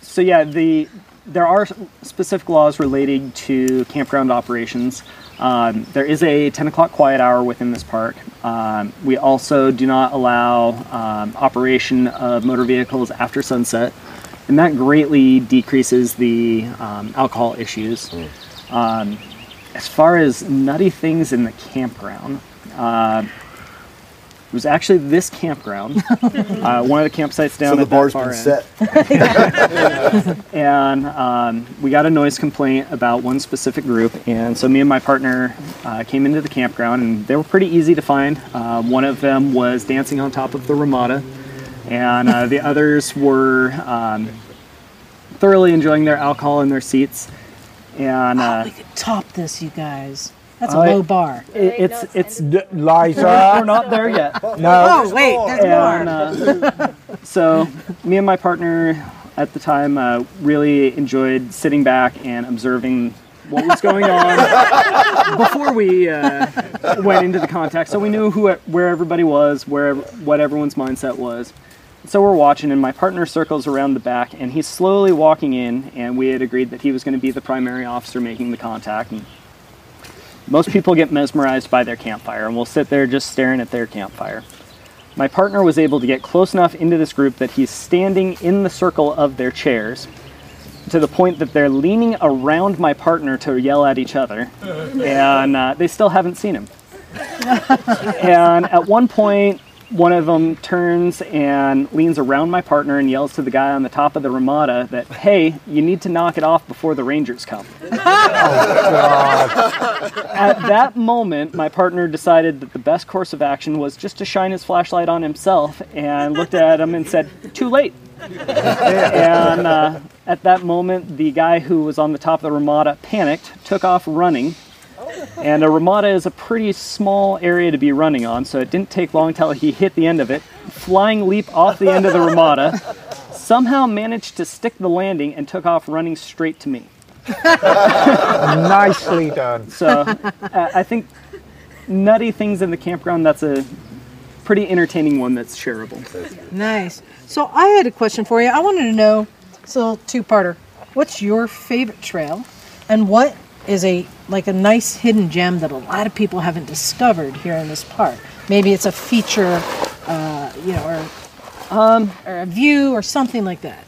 so yeah, the there are specific laws relating to campground operations. Um, there is a 10 o'clock quiet hour within this park. Um, we also do not allow um, operation of motor vehicles after sunset, and that greatly decreases the um, alcohol issues. Um, as far as nutty things in the campground, uh, it was actually this campground, uh, one of the campsites down So the at that far been end. set. And um, we got a noise complaint about one specific group, and so me and my partner uh, came into the campground, and they were pretty easy to find. Uh, one of them was dancing on top of the Ramada, and uh, the others were um, thoroughly enjoying their alcohol in their seats. And Oh, uh, we could top this, you guys. That's a I- low bar. it, it's it's D- Liza. we're not there yet. No. Oh wait, there's And uh, so, me and my partner at the time uh, really enjoyed sitting back and observing what was going on before we uh, went into the contact. So we knew who, where everybody was, where what everyone's mindset was. So we're watching, and my partner circles around the back, and he's slowly walking in. And we had agreed that he was going to be the primary officer making the contact. And most people get mesmerized by their campfire, and will sit there just staring at their campfire. My partner was able to get close enough into this group that he's standing in the circle of their chairs to the point that they're leaning around my partner to yell at each other, and uh, they still haven't seen him. and at one point, one of them turns and leans around my partner and yells to the guy on the top of the Ramada that, hey, you need to knock it off before the Rangers come. At that moment, my partner decided that the best course of action was just to shine his flashlight on himself and looked at him and said, Too late. and uh, at that moment, the guy who was on the top of the Ramada panicked, took off running. And a Ramada is a pretty small area to be running on, so it didn't take long till he hit the end of it. Flying leap off the end of the Ramada, somehow managed to stick the landing and took off running straight to me. Nicely done. So uh, I think nutty things in the campground, that's a pretty entertaining one that's shareable. Nice. So I had a question for you. I wanted to know, it's a little two-parter. What's your favorite trail, and what is a like a nice hidden gem that a lot of people haven't discovered here in this park? Maybe it's a feature, uh, you know, or um, or a view or something like that.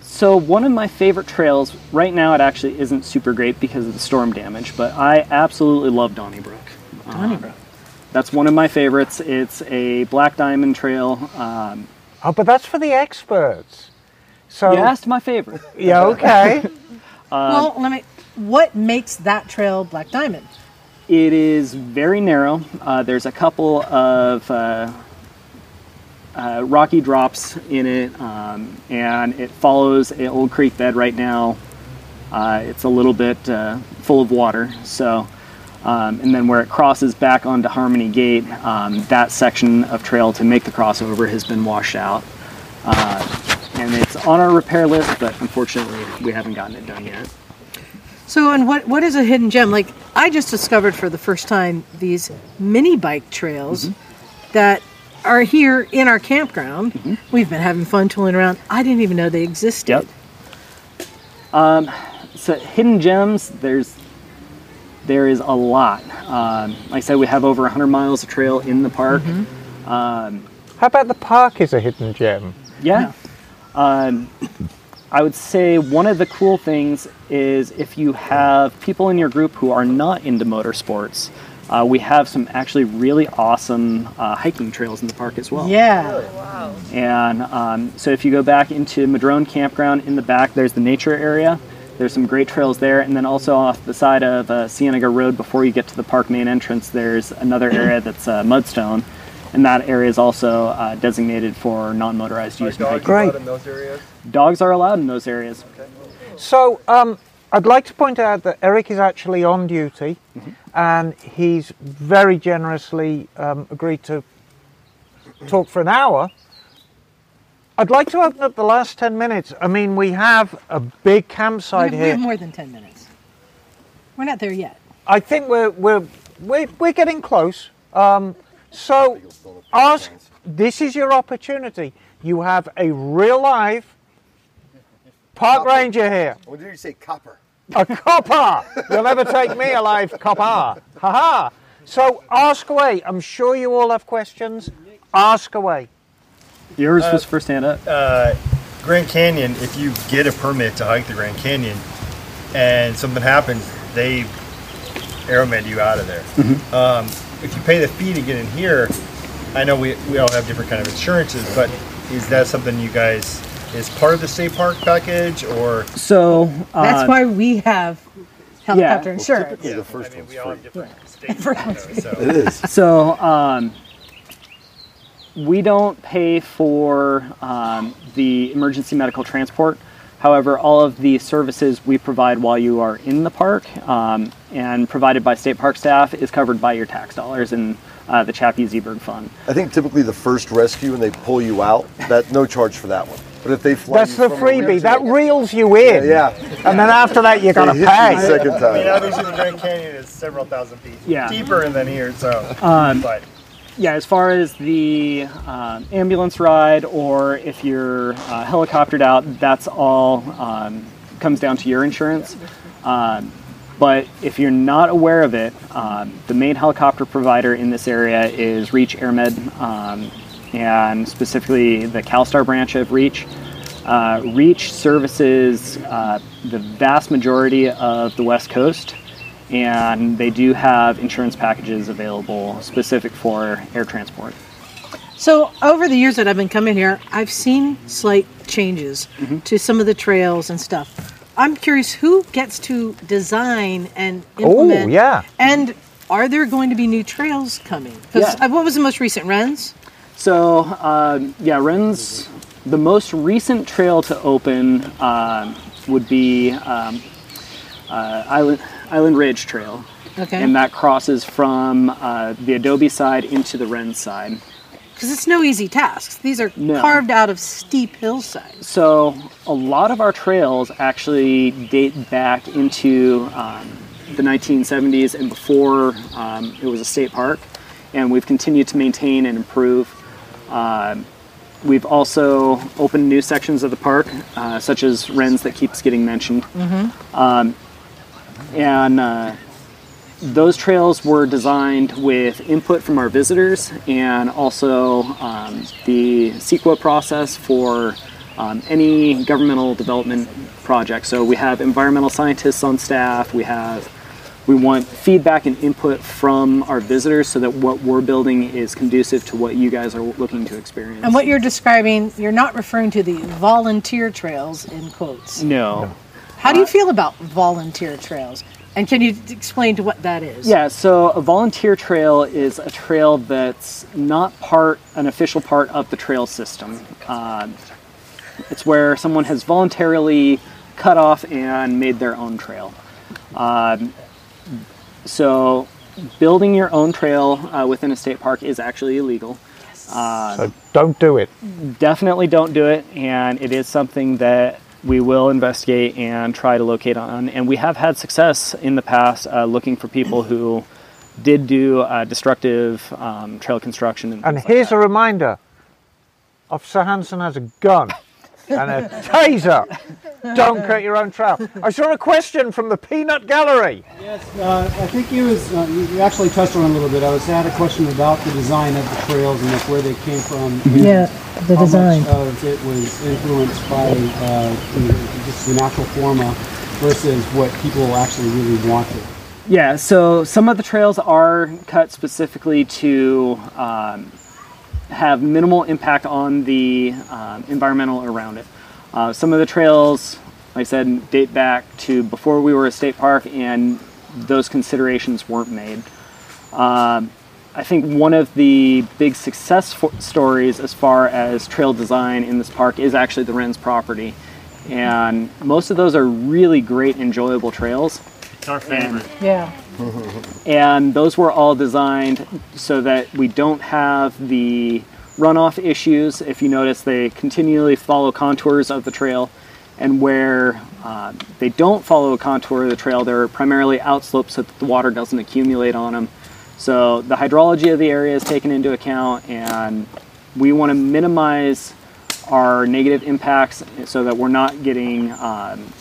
So one of my favorite trails, right now it actually isn't super great because of the storm damage, but I absolutely love Donnybrook. Donnybrook. That's one of my favorites. It's a black diamond trail. Um, Oh, but that's for the experts. So you asked my favorite. yeah, okay. well, let me. What makes that trail Black Diamond? It is very narrow. Uh, there's a couple of uh, uh, rocky drops in it, um, and it follows an old creek bed right now. Uh, it's a little bit uh, full of water, so. Um, and then where it crosses back onto Harmony Gate, um, that section of trail to make the crossover has been washed out. Uh, and it's on our repair list, but unfortunately, we haven't gotten it done yet. So, and what what is a hidden gem? Like I just discovered for the first time these mini bike trails that are here in our campground. We've been having fun tooling around. I didn't even know they existed. Yep. Um, so hidden gems, there's there is a lot. Um, like I said, we have over 100 miles of trail in the park. Um, How about the park is a hidden gem? yeah. Um, I would say one of the cool things is if you have people in your group who are not into motorsports, uh, we have some actually really awesome uh, hiking trails in the park as well. Yeah. wow. And um, so if you go back into Madrone Campground in the back, there's the nature area. There's some great trails there. And then also off the side of uh, Cienega Road before you get to the park main entrance, there's another area that's uh, mudstone. And that area is also uh, designated for non motorized use and hiking. Great. in those areas? Dogs are allowed in those areas. So, um, I'd like to point out that Eric is actually on duty, and he's very generously um, agreed to talk for an hour. I'd like to open up the last ten minutes. I mean, we have a big We campsite here. we have more than 10 minutes. We're not there yet. I think we're we're we're, we're getting close. Um, so, ask. This is your opportunity. You have a real live park ranger here. What did you say? Copper. A copper. You'll never take me alive, copper. Ha ha. So ask away. I'm sure you all have questions. Ask away. Yours was first hand up. Uh, Grand Canyon, if you get a permit to hike the Grand Canyon and something happens, they aeromed you out of there. Um, if you pay the fee to get in here, I know we, we all have different kind of insurances, but is that something you guys is part of the state park package or So That's uh, why we have helicopter insurance. Typically, the first I mean, one's we all have free. different states. First one's so. It is. So, um, we don't pay for um, the emergency medical transport. However, all of the services we provide while you are in the park um, and provided by state park staff is covered by your tax dollars and uh, the Chappie Z'berg Fund. I think typically the first rescue and they pull you out, that no charge for that one. But if they fly That's you the from freebie. That wheelchair- reels you in. yeah, And then after that, you got they to hit you the pay. second I mean, time. obviously the Grand Canyon is several thousand feet Yeah. deeper than here, so. Um, but Yeah, as far as the um, ambulance ride or if you're uh, helicoptered out, that's all um, comes down to your insurance. Um, but if you're not aware of it, um, the main helicopter provider in this area is Reach AirMed, um, and specifically the CalStar branch of Reach. Uh, Reach services uh, the vast majority of the West Coast, and they do have insurance packages available specific for air transport. So over the years that I've been coming here, I've seen slight changes Mm-hmm. to some of the trails and stuff. I'm curious who gets to design and implement. Oh, yeah. And are there going to be new trails coming? 'Cause, Yeah. uh, what was the most recent? Wrens? So, um, yeah, Ren's the most recent trail to open um, would be um, uh, Island Island Ridge Trail, Okay. and that crosses from uh, the Adobe side into the Wren side. Because it's no easy task. These are No. carved out of steep hillsides. So a lot of our trails actually date back into um, the 1970s and before um, it was a state park, and we've continued to maintain and improve. Um, we've also opened new sections of the park, uh, such as Wren's that keeps getting mentioned, um, and. Uh, those trails were designed with input from our visitors and also um, the CEQA process for um, any governmental development project. So we have environmental scientists on staff. We have we want feedback and input from our visitors so that what we're building is conducive to what you guys are looking to experience. And what you're describing, you're not referring to the volunteer trails in quotes. no. How do you feel about volunteer trails? And can you explain to what that is? Yeah, so a volunteer trail is a trail that's not part, an official part of the trail system. Um, it's where someone has voluntarily cut off and made their own trail. Um, so building your own trail uh, within a state park is actually illegal. So don't do it. Definitely don't do it, and it is something that we will investigate and try to locate on. And we have had success in the past uh, looking for people who did do uh, destructive um, trail construction. And, And things like here's a reminder: Officer Hanson has a gun and a taser. Don't cut your own trail. I saw a question from the Peanut Gallery. Yes, uh, I think you was uh, you you actually touched on it a little bit. I was had a question about the design of the trails and like where they came from. Yeah, the how design. much of it was influenced by uh, you know, just the natural forma versus what people actually really wanted. Yeah, so some of the trails are cut specifically to um, have minimal impact on the um, environmental around it. Uh, some of the trails, like I said, date back to before we were a state park, and those considerations weren't made. Um, I think one of the big success fo- stories as far as trail design in this park is actually the Wren's property. And most of those are really great, enjoyable trails. It's our favorite. Yeah. And those were all designed so that we don't have the runoff issues. If you notice, they continually follow contours of the trail. And where uh, they don't follow a contour of the trail, they're primarily outslopes so that the water doesn't accumulate on them. So the hydrology of the area is taken into account, and we want to minimize our negative impacts so that we're not getting um,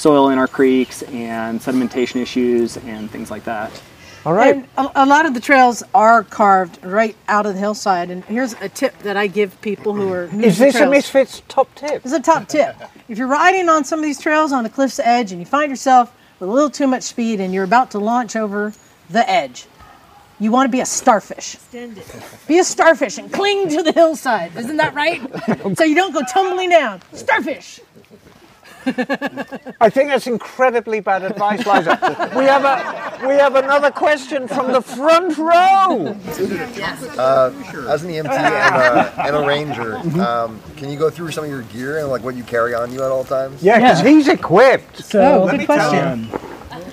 soil in our creeks and sedimentation issues and things like that. All right. And a, a lot of the trails are carved right out of the hillside. And here's a tip that I give people who are new Is to this a. Misfits top tip? This is a top tip. If you're riding on some of these trails on a cliff's edge and you find yourself with a little too much speed and you're about to launch over the edge, you want to be a starfish. Be a starfish and cling to the hillside. Isn't that right? so you don't go tumbling down. Starfish. I think that's incredibly bad advice, Liza. we have a we have another question from the front row. Uh, as an EMT and a, and a ranger, um, can you go through some of your gear and like what you carry on you at all times? Yeah, because he's equipped. So, Oh, good question.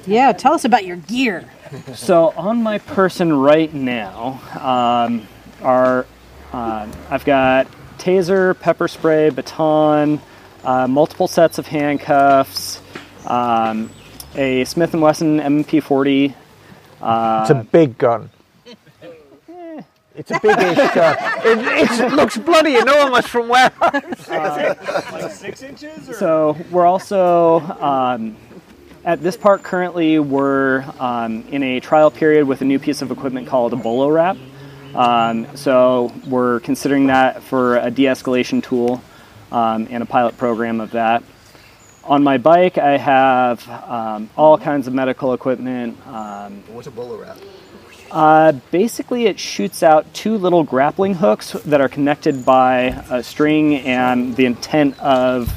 Yeah, tell us about your gear. so on my person right now um, are uh, I've got taser, pepper spray, baton, uh, multiple sets of handcuffs, um, a Smith and Wesson MP40. It's a big gun. It's a big-ish gun. It, it looks bloody. You know how much from where? Like six inches? Or? So we're also um, at this park currently. We're um, in a trial period with a new piece of equipment called a BolaWrap. Um, so we're considering that for a de-escalation tool um, and a pilot program of that. On my bike, I have um, all kinds of medical equipment. Um, What's a BolaWrap? uh, basically, it shoots out two little grappling hooks that are connected by a string, and the intent of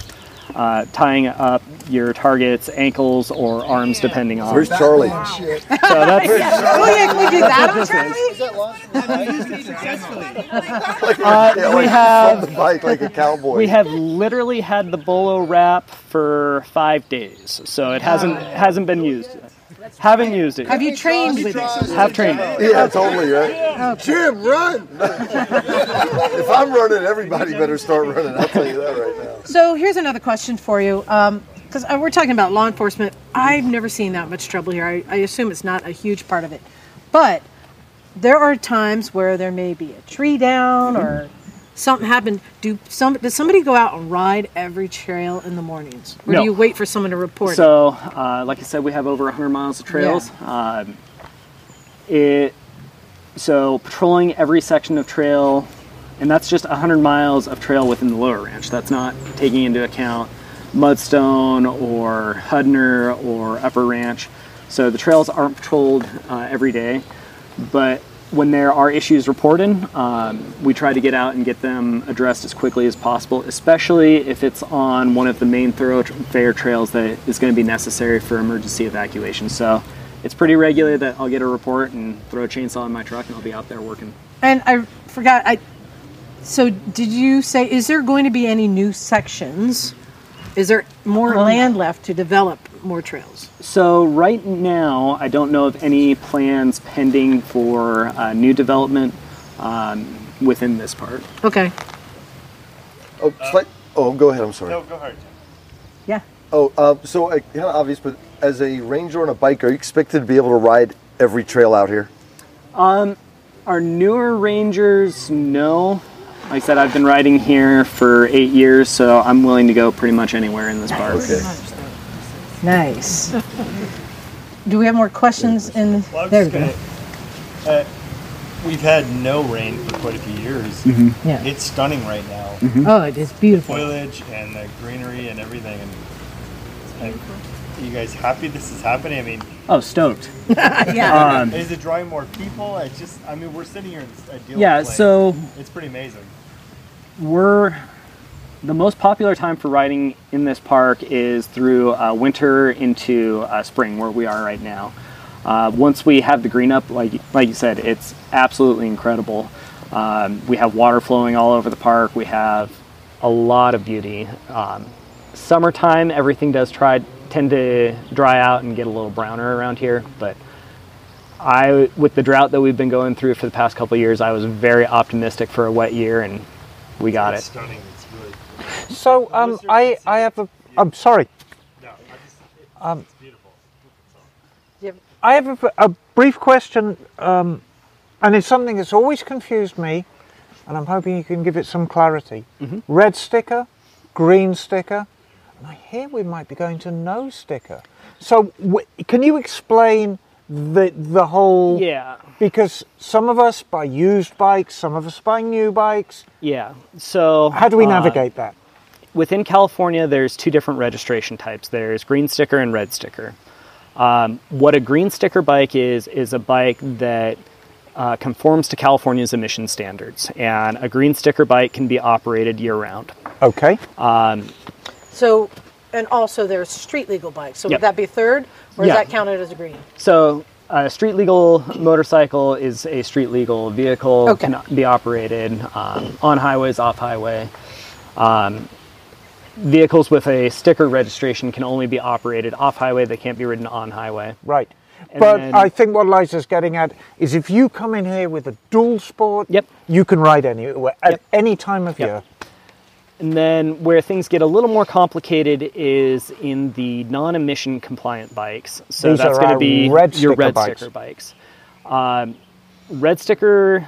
uh, tying up your target's ankles or arms, depending on. Where's Charlie? So that's Oh yeah, can we do that on Charlie? Uh, we have- the bike like a cowboy. we have literally had the BolaWrap for five days, so it hasn't hasn't been used. yet. Haven't used it. Have yet. you trained with it? Have trained. Yeah, totally, right? Jim, run! if I'm running, everybody better start running. I'll tell you that right now. So here's another question for you. Because uh, we're talking about law enforcement. I've never seen that much trouble here. I, I assume it's not a huge part of it. But there are times where there may be a tree down or something happened. Do some does somebody go out and ride every trail in the mornings? Or No. do you wait for someone to report it? So, uh, like I said, we have over 100 miles of trails. Um, it so patrolling every section of trail, and that's just 100 miles of trail within the lower ranch. That's not taking into account Mudstone or Hudner or Upper Ranch. So the trails aren't patrolled uh, every day, but when there are issues reported, um, we try to get out and get them addressed as quickly as possible, especially if it's on one of the main thoroughfare trails that is going to be necessary for emergency evacuation. So it's pretty regular that I'll get a report and throw a chainsaw in my truck and I'll be out there working. And I forgot. I so did you say? Is there going to be any new sections? Is there more land left to develop more trails? So right now, I don't know of any plans pending for uh, new development um, within this part. Okay. Oh, slight, oh, go ahead. I'm sorry. No, go ahead. Yeah. Oh, uh, so uh, kind of obvious, but as a ranger on a bike, are you expected to be able to ride every trail out here? Um, our newer Rangers, no. Like I said, I've been riding here for eight years, so I'm willing to go pretty much anywhere in this park. Nice. Do we have more questions in? Well, I there we just go. gonna- uh, we've had no rain for quite a few years. Mhm. Yeah. It's stunning right now. Oh, it is beautiful. Foliage and the greenery and everything. And, and you guys happy this is happening? I mean, Oh, stoked. yeah. Um, is it drawing more people? It's just, I mean, we're sitting here in this ideal Yeah, place. so- it's pretty amazing. We're the most popular time for riding in this park is through uh, winter into uh, spring, where we are right now. Uh, once we have the green up, like like you said, it's absolutely incredible. Um, we have water flowing all over the park. We have a lot of beauty. Um, summertime, everything does try tend to dry out and get a little browner around here, but I, with the drought that we've been going through for the past couple years, I was very optimistic for a wet year, and we got It's it. stunning. It's really. So um, I I have a. I'm sorry. No, I just, Um, it's beautiful. I have a, a brief question, um, and it's something that's always confused me, and I'm hoping you can give it some clarity. Red sticker, green sticker, and I hear we might be going to no sticker. So, w- can you explain the the whole? Yeah. Because some of us buy used bikes, some of us buy new bikes. Yeah. So How do we uh, navigate that? within California, there's two different registration types. There's green sticker and red sticker. Um, what a green sticker bike is is a bike that uh, conforms to California's emission standards, and a green sticker bike can be operated year round. Okay. Um, So, and also there's street legal bikes. So Yep. would that be third, or Yeah. is that counted as a green? So, a street legal motorcycle is a street legal vehicle, Okay. can be operated um, on highways, off highway. Um, vehicles with a sticker registration can only be operated off highway, they can't be ridden on highway. Right. And but then- I think what Liza's getting at is if you come in here with a dual sport, Yep. you can ride anywhere at Yep. any time of Yep. year. And then where things get a little more complicated is in the non-emission compliant bikes. So These that's going to be red your red bikes. sticker bikes. Um, red sticker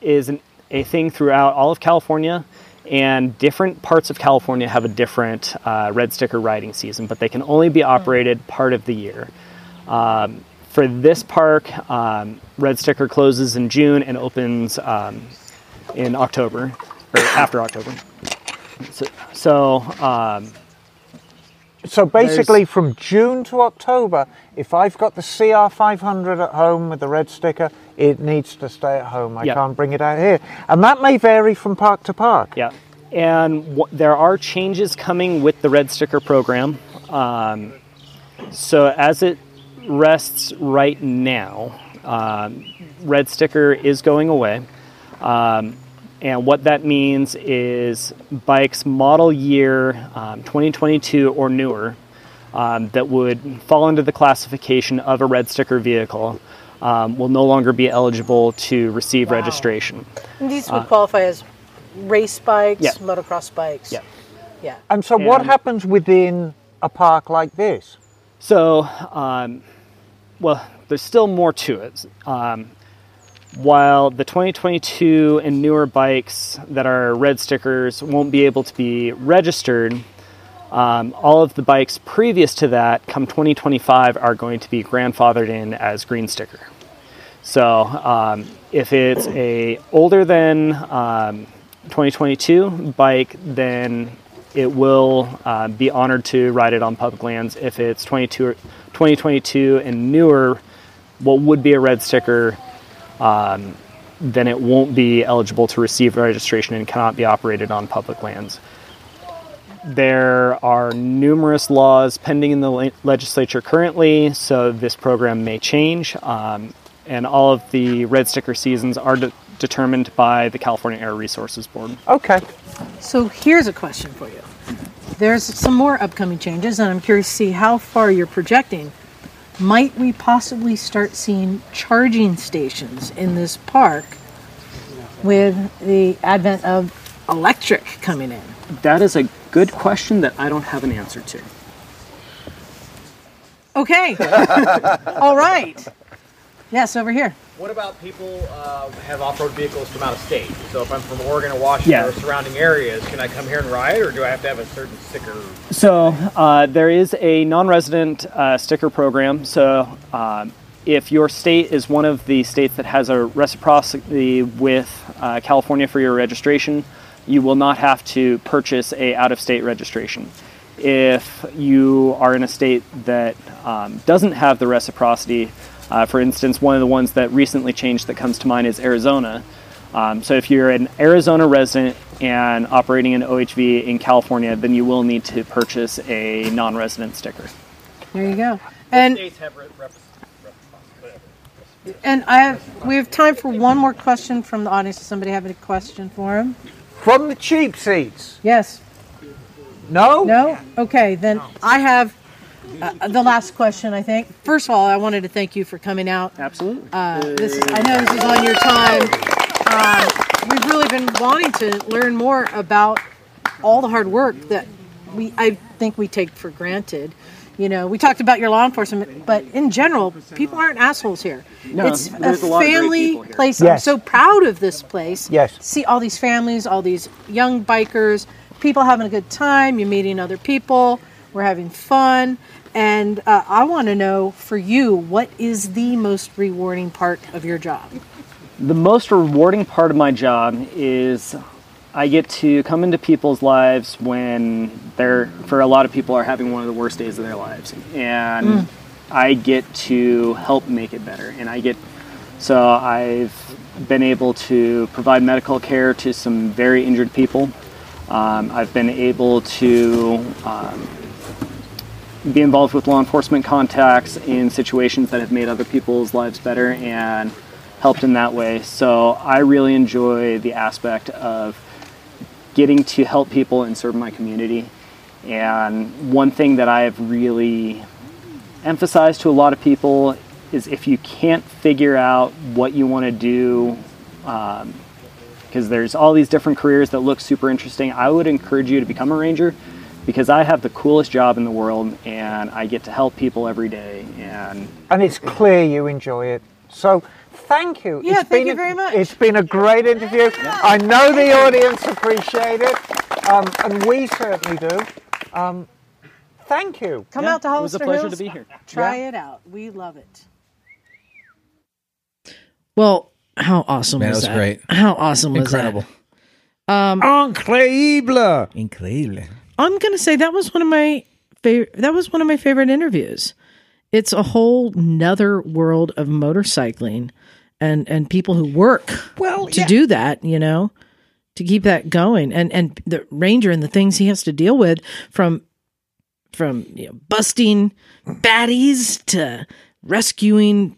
is an, a thing throughout all of California, and different parts of California have a different uh, red sticker riding season, but they can only be operated part of the year. Um, for this park, um, red sticker closes in June and opens um, in October or after October. So, so um, So basically, from June to October, if I've got the CR500 at home with the red sticker, it needs to stay at home. I Yeah. can't bring it out here. And that may vary from park to park. yeah, and w- there are changes coming with the red sticker program. Um, so as it rests right now, um, red sticker is going away. Um, and what that means is bikes model year um, 2022 or newer um, that would fall into the classification of a red sticker vehicle um, will no longer be eligible to receive registration. And these would qualify as race bikes, yeah. motocross bikes. Yeah. Yeah. And so, what happens within a park like this? So, um, well, there's still more to it. Um, while the 2022 and newer bikes that are red stickers won't be able to be registered, um, all of the bikes previous to that, come 2025, are going to be grandfathered in as green sticker. So, um, if it's a older than um, 2022 bike, then it will uh, be honored to ride it on public lands. If it's 22 2022 and newer, what would be a red sticker, um, then it won't be eligible to receive registration and cannot be operated on public lands. There are numerous laws pending in the legislature currently, so this program may change. Um, and all of the red sticker seasons are de- determined by the California Air Resources Board. Okay. So here's a question for you. There's some more upcoming changes, and I'm curious to see how far you're projecting. Might we possibly start seeing charging stations in this park with the advent of electric coming in? That is a good question that I don't have an answer to. Okay. All right. Yes, over here. What about people uh, have off-road vehicles from out of state? So if I'm from Oregon or Washington Yeah. or surrounding areas, can I come here and ride, or do I have to have a certain sticker? So uh, there is a non-resident uh, sticker program. So um, if your state is one of the states that has a reciprocity with uh, California for your registration, you will not have to purchase a out-of-state registration. If you are in a state that um, doesn't have the reciprocity, uh, for instance, one of the ones that recently changed that comes to mind is Arizona. Um, so if you're an Arizona resident and operating an OHV in California, then you will need to purchase a non-resident sticker. There you go. And States have re- rep- and I have we have time for one more question from the audience. Does somebody have any question for him? From the cheap seats. Yes. No? No? Okay, then I have uh, the last question, I think. First of all, I wanted to thank you for coming out. Absolutely. Uh, this is, I know this is on your time. Um, we've really been wanting to learn more about all the hard work that we, I think we take for granted. You know, we talked about your law enforcement, but in general, people aren't assholes here. No, it's a there's a lot of great family here. place. I'm so proud of this place. Yes. See all these families, all these young bikers, people having a good time. You're meeting other people. We're having fun. And uh, I want to know for you, what is the most rewarding part of your job? The most rewarding part of my job is I get to come into people's lives when they're, for a lot of people, are having one of the worst days of their lives. And I get to help make it better. And I get, so I've been able to provide medical care to some very injured people. Um, I've been able to um, be involved with law enforcement contacts in situations that have made other people's lives better and helped in that way. So I really enjoy the aspect of getting to help people and serve my community. And one thing that I've really emphasized to a lot of people is if you can't figure out what you want to do, um, because there's all these different careers that look super interesting, I would encourage you to become a ranger because I have the coolest job in the world and I get to help people every day. And And it's clear you enjoy it. So thank you. Yeah, It's thank been you a- very much. It's been a great interview. I know the audience appreciate it, um, and we certainly do. Um, thank you. Come Yeah, out to Hollister it was a pleasure Hills. to be here. Try it out. We love it. Well, how awesome Man, was that was great. How awesome was Incredible. that? Increíble. Increíble. I'm gonna say that was one of my favorite. That was one of my favorite interviews. It's a whole nother world of motorcycling, and and people who work Well, to yeah. do that. You know, to keep that going, and and the ranger and the things he has to deal with from from you know, busting baddies to rescuing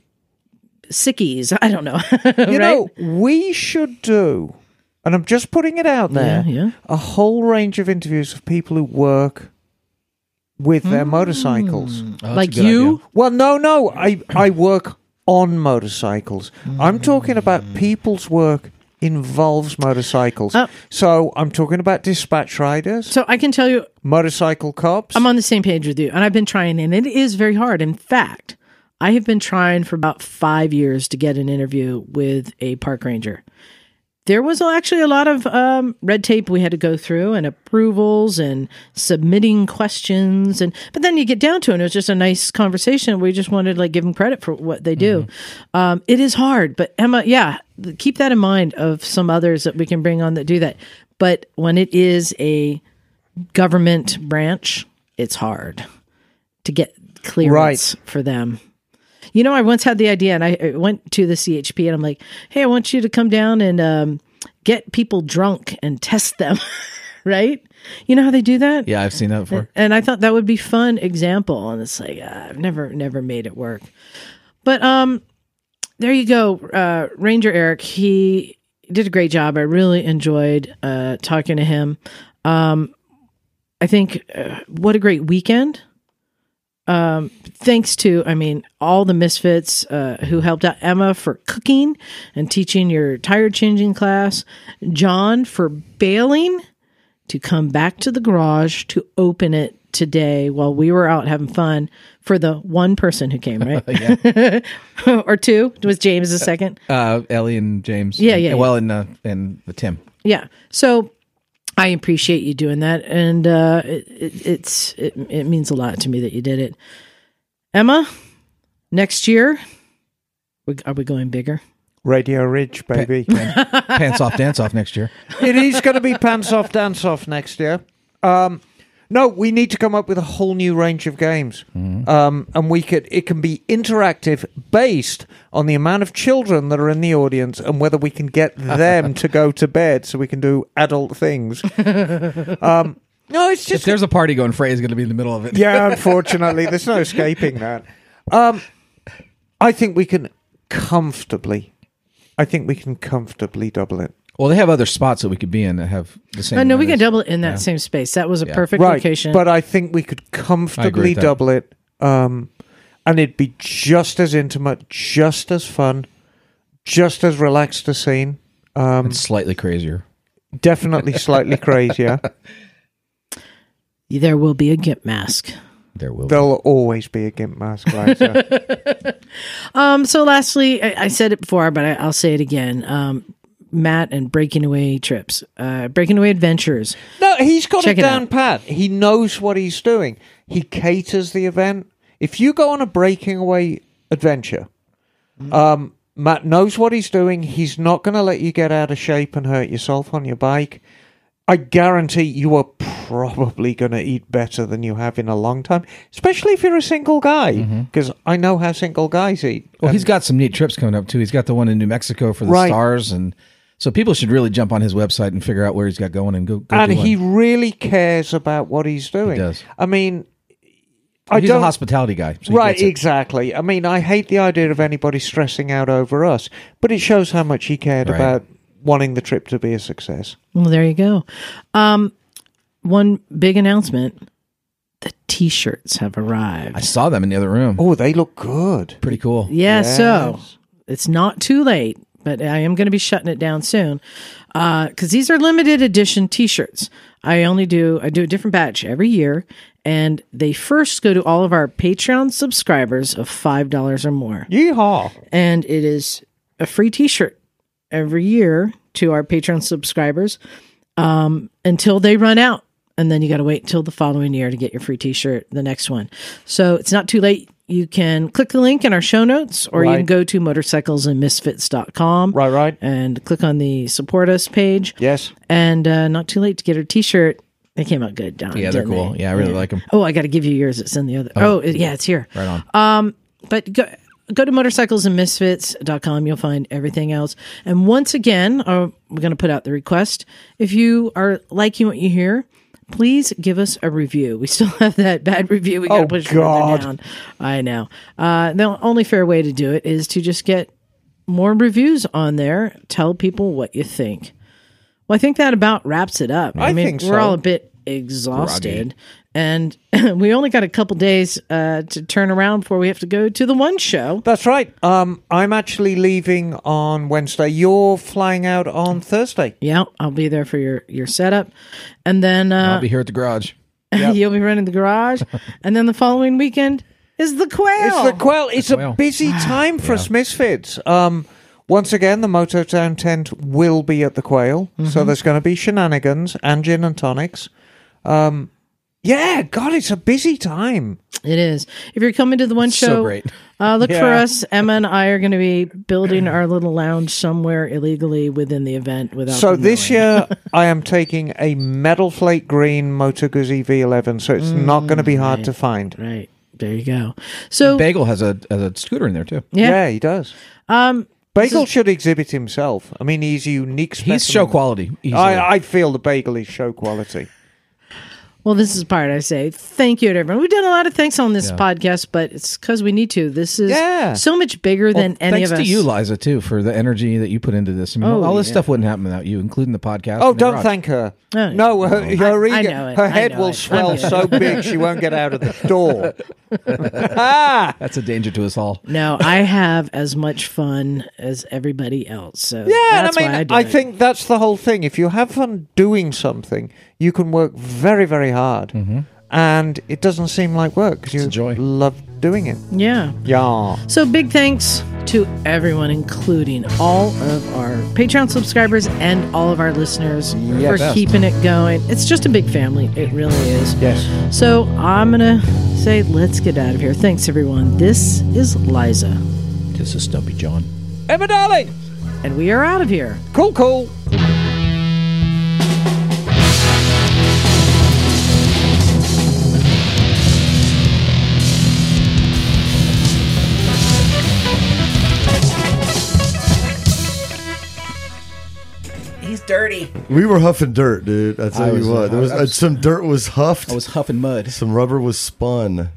sickies. I don't know. You right? know, we should do, and I'm just putting it out there, Yeah, yeah. a whole range of interviews of people who work with their Hmm. motorcycles. Oh, like you. idea. Well, no, no, I, I work on motorcycles. I'm talking about people's work involves motorcycles. Oh. So I'm talking about dispatch riders, So I can tell you, motorcycle cops. I'm on the same page with you, and I've been trying, and it is very hard. In fact, I have been trying for about five years to get an interview with a park ranger. There was actually a lot of um, red tape we had to go through, and approvals, and submitting questions, and but then you get down to it, and it was just a nice conversation. We just wanted to like give them credit for what they do. Um, it is hard, but Emma, yeah, keep that in mind of some others that we can bring on that do that. But when it is a government branch, it's hard to get clearance for them. You know, I once had the idea, and I I went to the CHP, and I'm like, "Hey, I want you to come down and um, get people drunk and test them." right? You know how they do that? Yeah, I've seen that before. And I thought that would be fun example. And it's like uh, I've never never made it work. But um, there you go, uh, Ranger Eric. He did a great job. I really enjoyed uh, talking to him. Um, I think uh, what a great weekend. Um, thanks to, I mean, all the misfits uh, who helped out Emma for cooking and teaching your tire changing class, John for bailing to come back to the garage to open it today while we were out having fun for the one person who came, right? or two? Was James the second? Uh, Ellie and James. Yeah, yeah, Well, and uh, and the Tim. Yeah. So I appreciate you doing that, and uh, it, it, it's it, it means a lot to me that you did it. Emma, next year, we- are we going bigger? Radio Ridge, baby. Pants off, dance off next year. it is going to be pants off, dance off next year. Um, no, we need to come up with a whole new range of games, um, and we could. It can be interactive, based on the amount of children that are in the audience and whether we can get them to go to bed so we can do adult things. um, no, it's If just there's a party going, Frey's going to be in the middle of it. yeah. Unfortunately, there's no escaping that. Um, I think we can comfortably. I think we can comfortably double it. Well, they have other spots that we could be in that have the same. Oh, no, we can double it in that Yeah. same space. That was a Yeah. perfect right, location. But I think we could comfortably that. double it, um, and it'd be just as intimate, just as fun, just as relaxed a scene. Um, And slightly crazier. definitely slightly crazier. there will be a gimp mask. There will. be. There'll always be a gimp mask, Liza. Um. So, lastly, I, I said it before, but I, I'll say it again. Um, Matt and Breaking Away Trips, uh, Breaking Away Adventures. no, he's got Check it it down out. pat. He knows what he's doing. He caters the event. If you go on a breaking away adventure, um, Matt knows what he's doing. He's not going to let you get out of shape and hurt yourself on your bike. I guarantee you are probably going to eat better than you have in a long time, especially if you're a single guy, because I know how single guys eat. Well, he's got some neat trips coming up too. He's got the one in New Mexico for the Right. stars, and so people should really jump on his website and figure out where he's got going and go. go and do he one. really cares about what he's doing. does. I mean, I he's a don't. hospitality guy, so right, exactly. I mean, I hate the idea of anybody stressing out over us, but it shows how much he cared Right. about wanting the trip to be a success. Well, there you go. Um, one big announcement: the T-shirts have arrived. I saw them in the other room. Oh, they look good. Pretty cool. Yeah, so it's not too late, but I am going to be shutting it down soon because these are limited edition T-shirts. I only do I do a different batch every year, and they first go to all of our Patreon subscribers of five dollars or more, Yeehaw. and it is a free T-shirt every year to our Patreon subscribers um, until they run out. And then you got to wait until the following year to get your free t shirt, the next one. So it's not too late. You can click the link in our show notes or you can go to motorcyclesandmisfits.com Right, right. and click on the support us page. Yes. And uh, not too late to get our t shirt. They came out good, Don. Yeah, they're cool. they? Yeah, I really like them. Oh, I got to give you yours. It's in the other. Oh, it- yeah, it's here. Right on. Um, But go, go to motorcyclesandmisfits.com. You'll find everything else. And once again, uh, we're going to put out the request. If you are liking what you hear, please give us a review. We still have that bad review. We got to Oh, push God. down. I know. Uh, the only fair way to do it is to just get more reviews on there. Tell people what you think. Well, I think that about wraps it up. I mean, think we're so. all a bit exhausted, and we only got a couple days uh, to turn around before we have to go to the one show. That's right. Um, I'm actually leaving on Wednesday. You're flying out on Thursday. Yeah, I'll be there for your your setup, and then I'll uh, be here at the garage. you'll be running the garage, and then the following weekend is the quail. It's the quail. It's a quail. busy time for us misfits. Um, once again, the Mototown tent will be at the quail, so Mm-hmm. there's going to be shenanigans and gin and tonics. Um, yeah, God, it's a busy time. It is. If you're coming to the one So show, great. Uh, look for us. Emma and I are going to be building our little lounge somewhere illegally within the event. Without So this knowing. year, I am taking a metal flake green Moto Guzzi V11, so it's not going to be hard to find. right there you go. So Bagel has a has a scooter in there too. yeah, Yeah, he does. um, Bagel should exhibit himself. I mean, he's a unique. Specimen. He's show quality. I, I feel the bagel is show quality. Well, this is part I say thank you to everyone. We've done a lot of thanks on this podcast, but it's because we need to. This is Yeah. so much bigger Well, than any of us. thanks to you, Liza, too, for the energy that you put into this. I mean, Oh, all this yeah. stuff wouldn't happen without you, including the podcast. Oh, don't thank her. Oh, no, her, her, I ego- know it. her head will it. swell so big she won't get out of the door. ah, That's a danger to us all. No, I have as much fun as everybody else. So yeah, that's I mean, why I, do I it. think that's the whole thing. If you have fun doing something, you can work very, very hard. Mm-hmm. and it doesn't seem like work because you a joy. love doing it. Yeah. Yeah. So big thanks to everyone, including all of our Patreon subscribers and all of our listeners Yeah, for best. keeping it going. It's just a big family. It really is. Yes. So I'm gonna say let's get out of here. Thanks everyone. This is Liza, This is Stumpy John. Emma darling. and we are out of here. Cool, cool. Dirty. We were huffing dirt, dude. I tell I you was- what, there was, I uh, was- some dirt was huffed. I was huffing mud. some rubber was spun.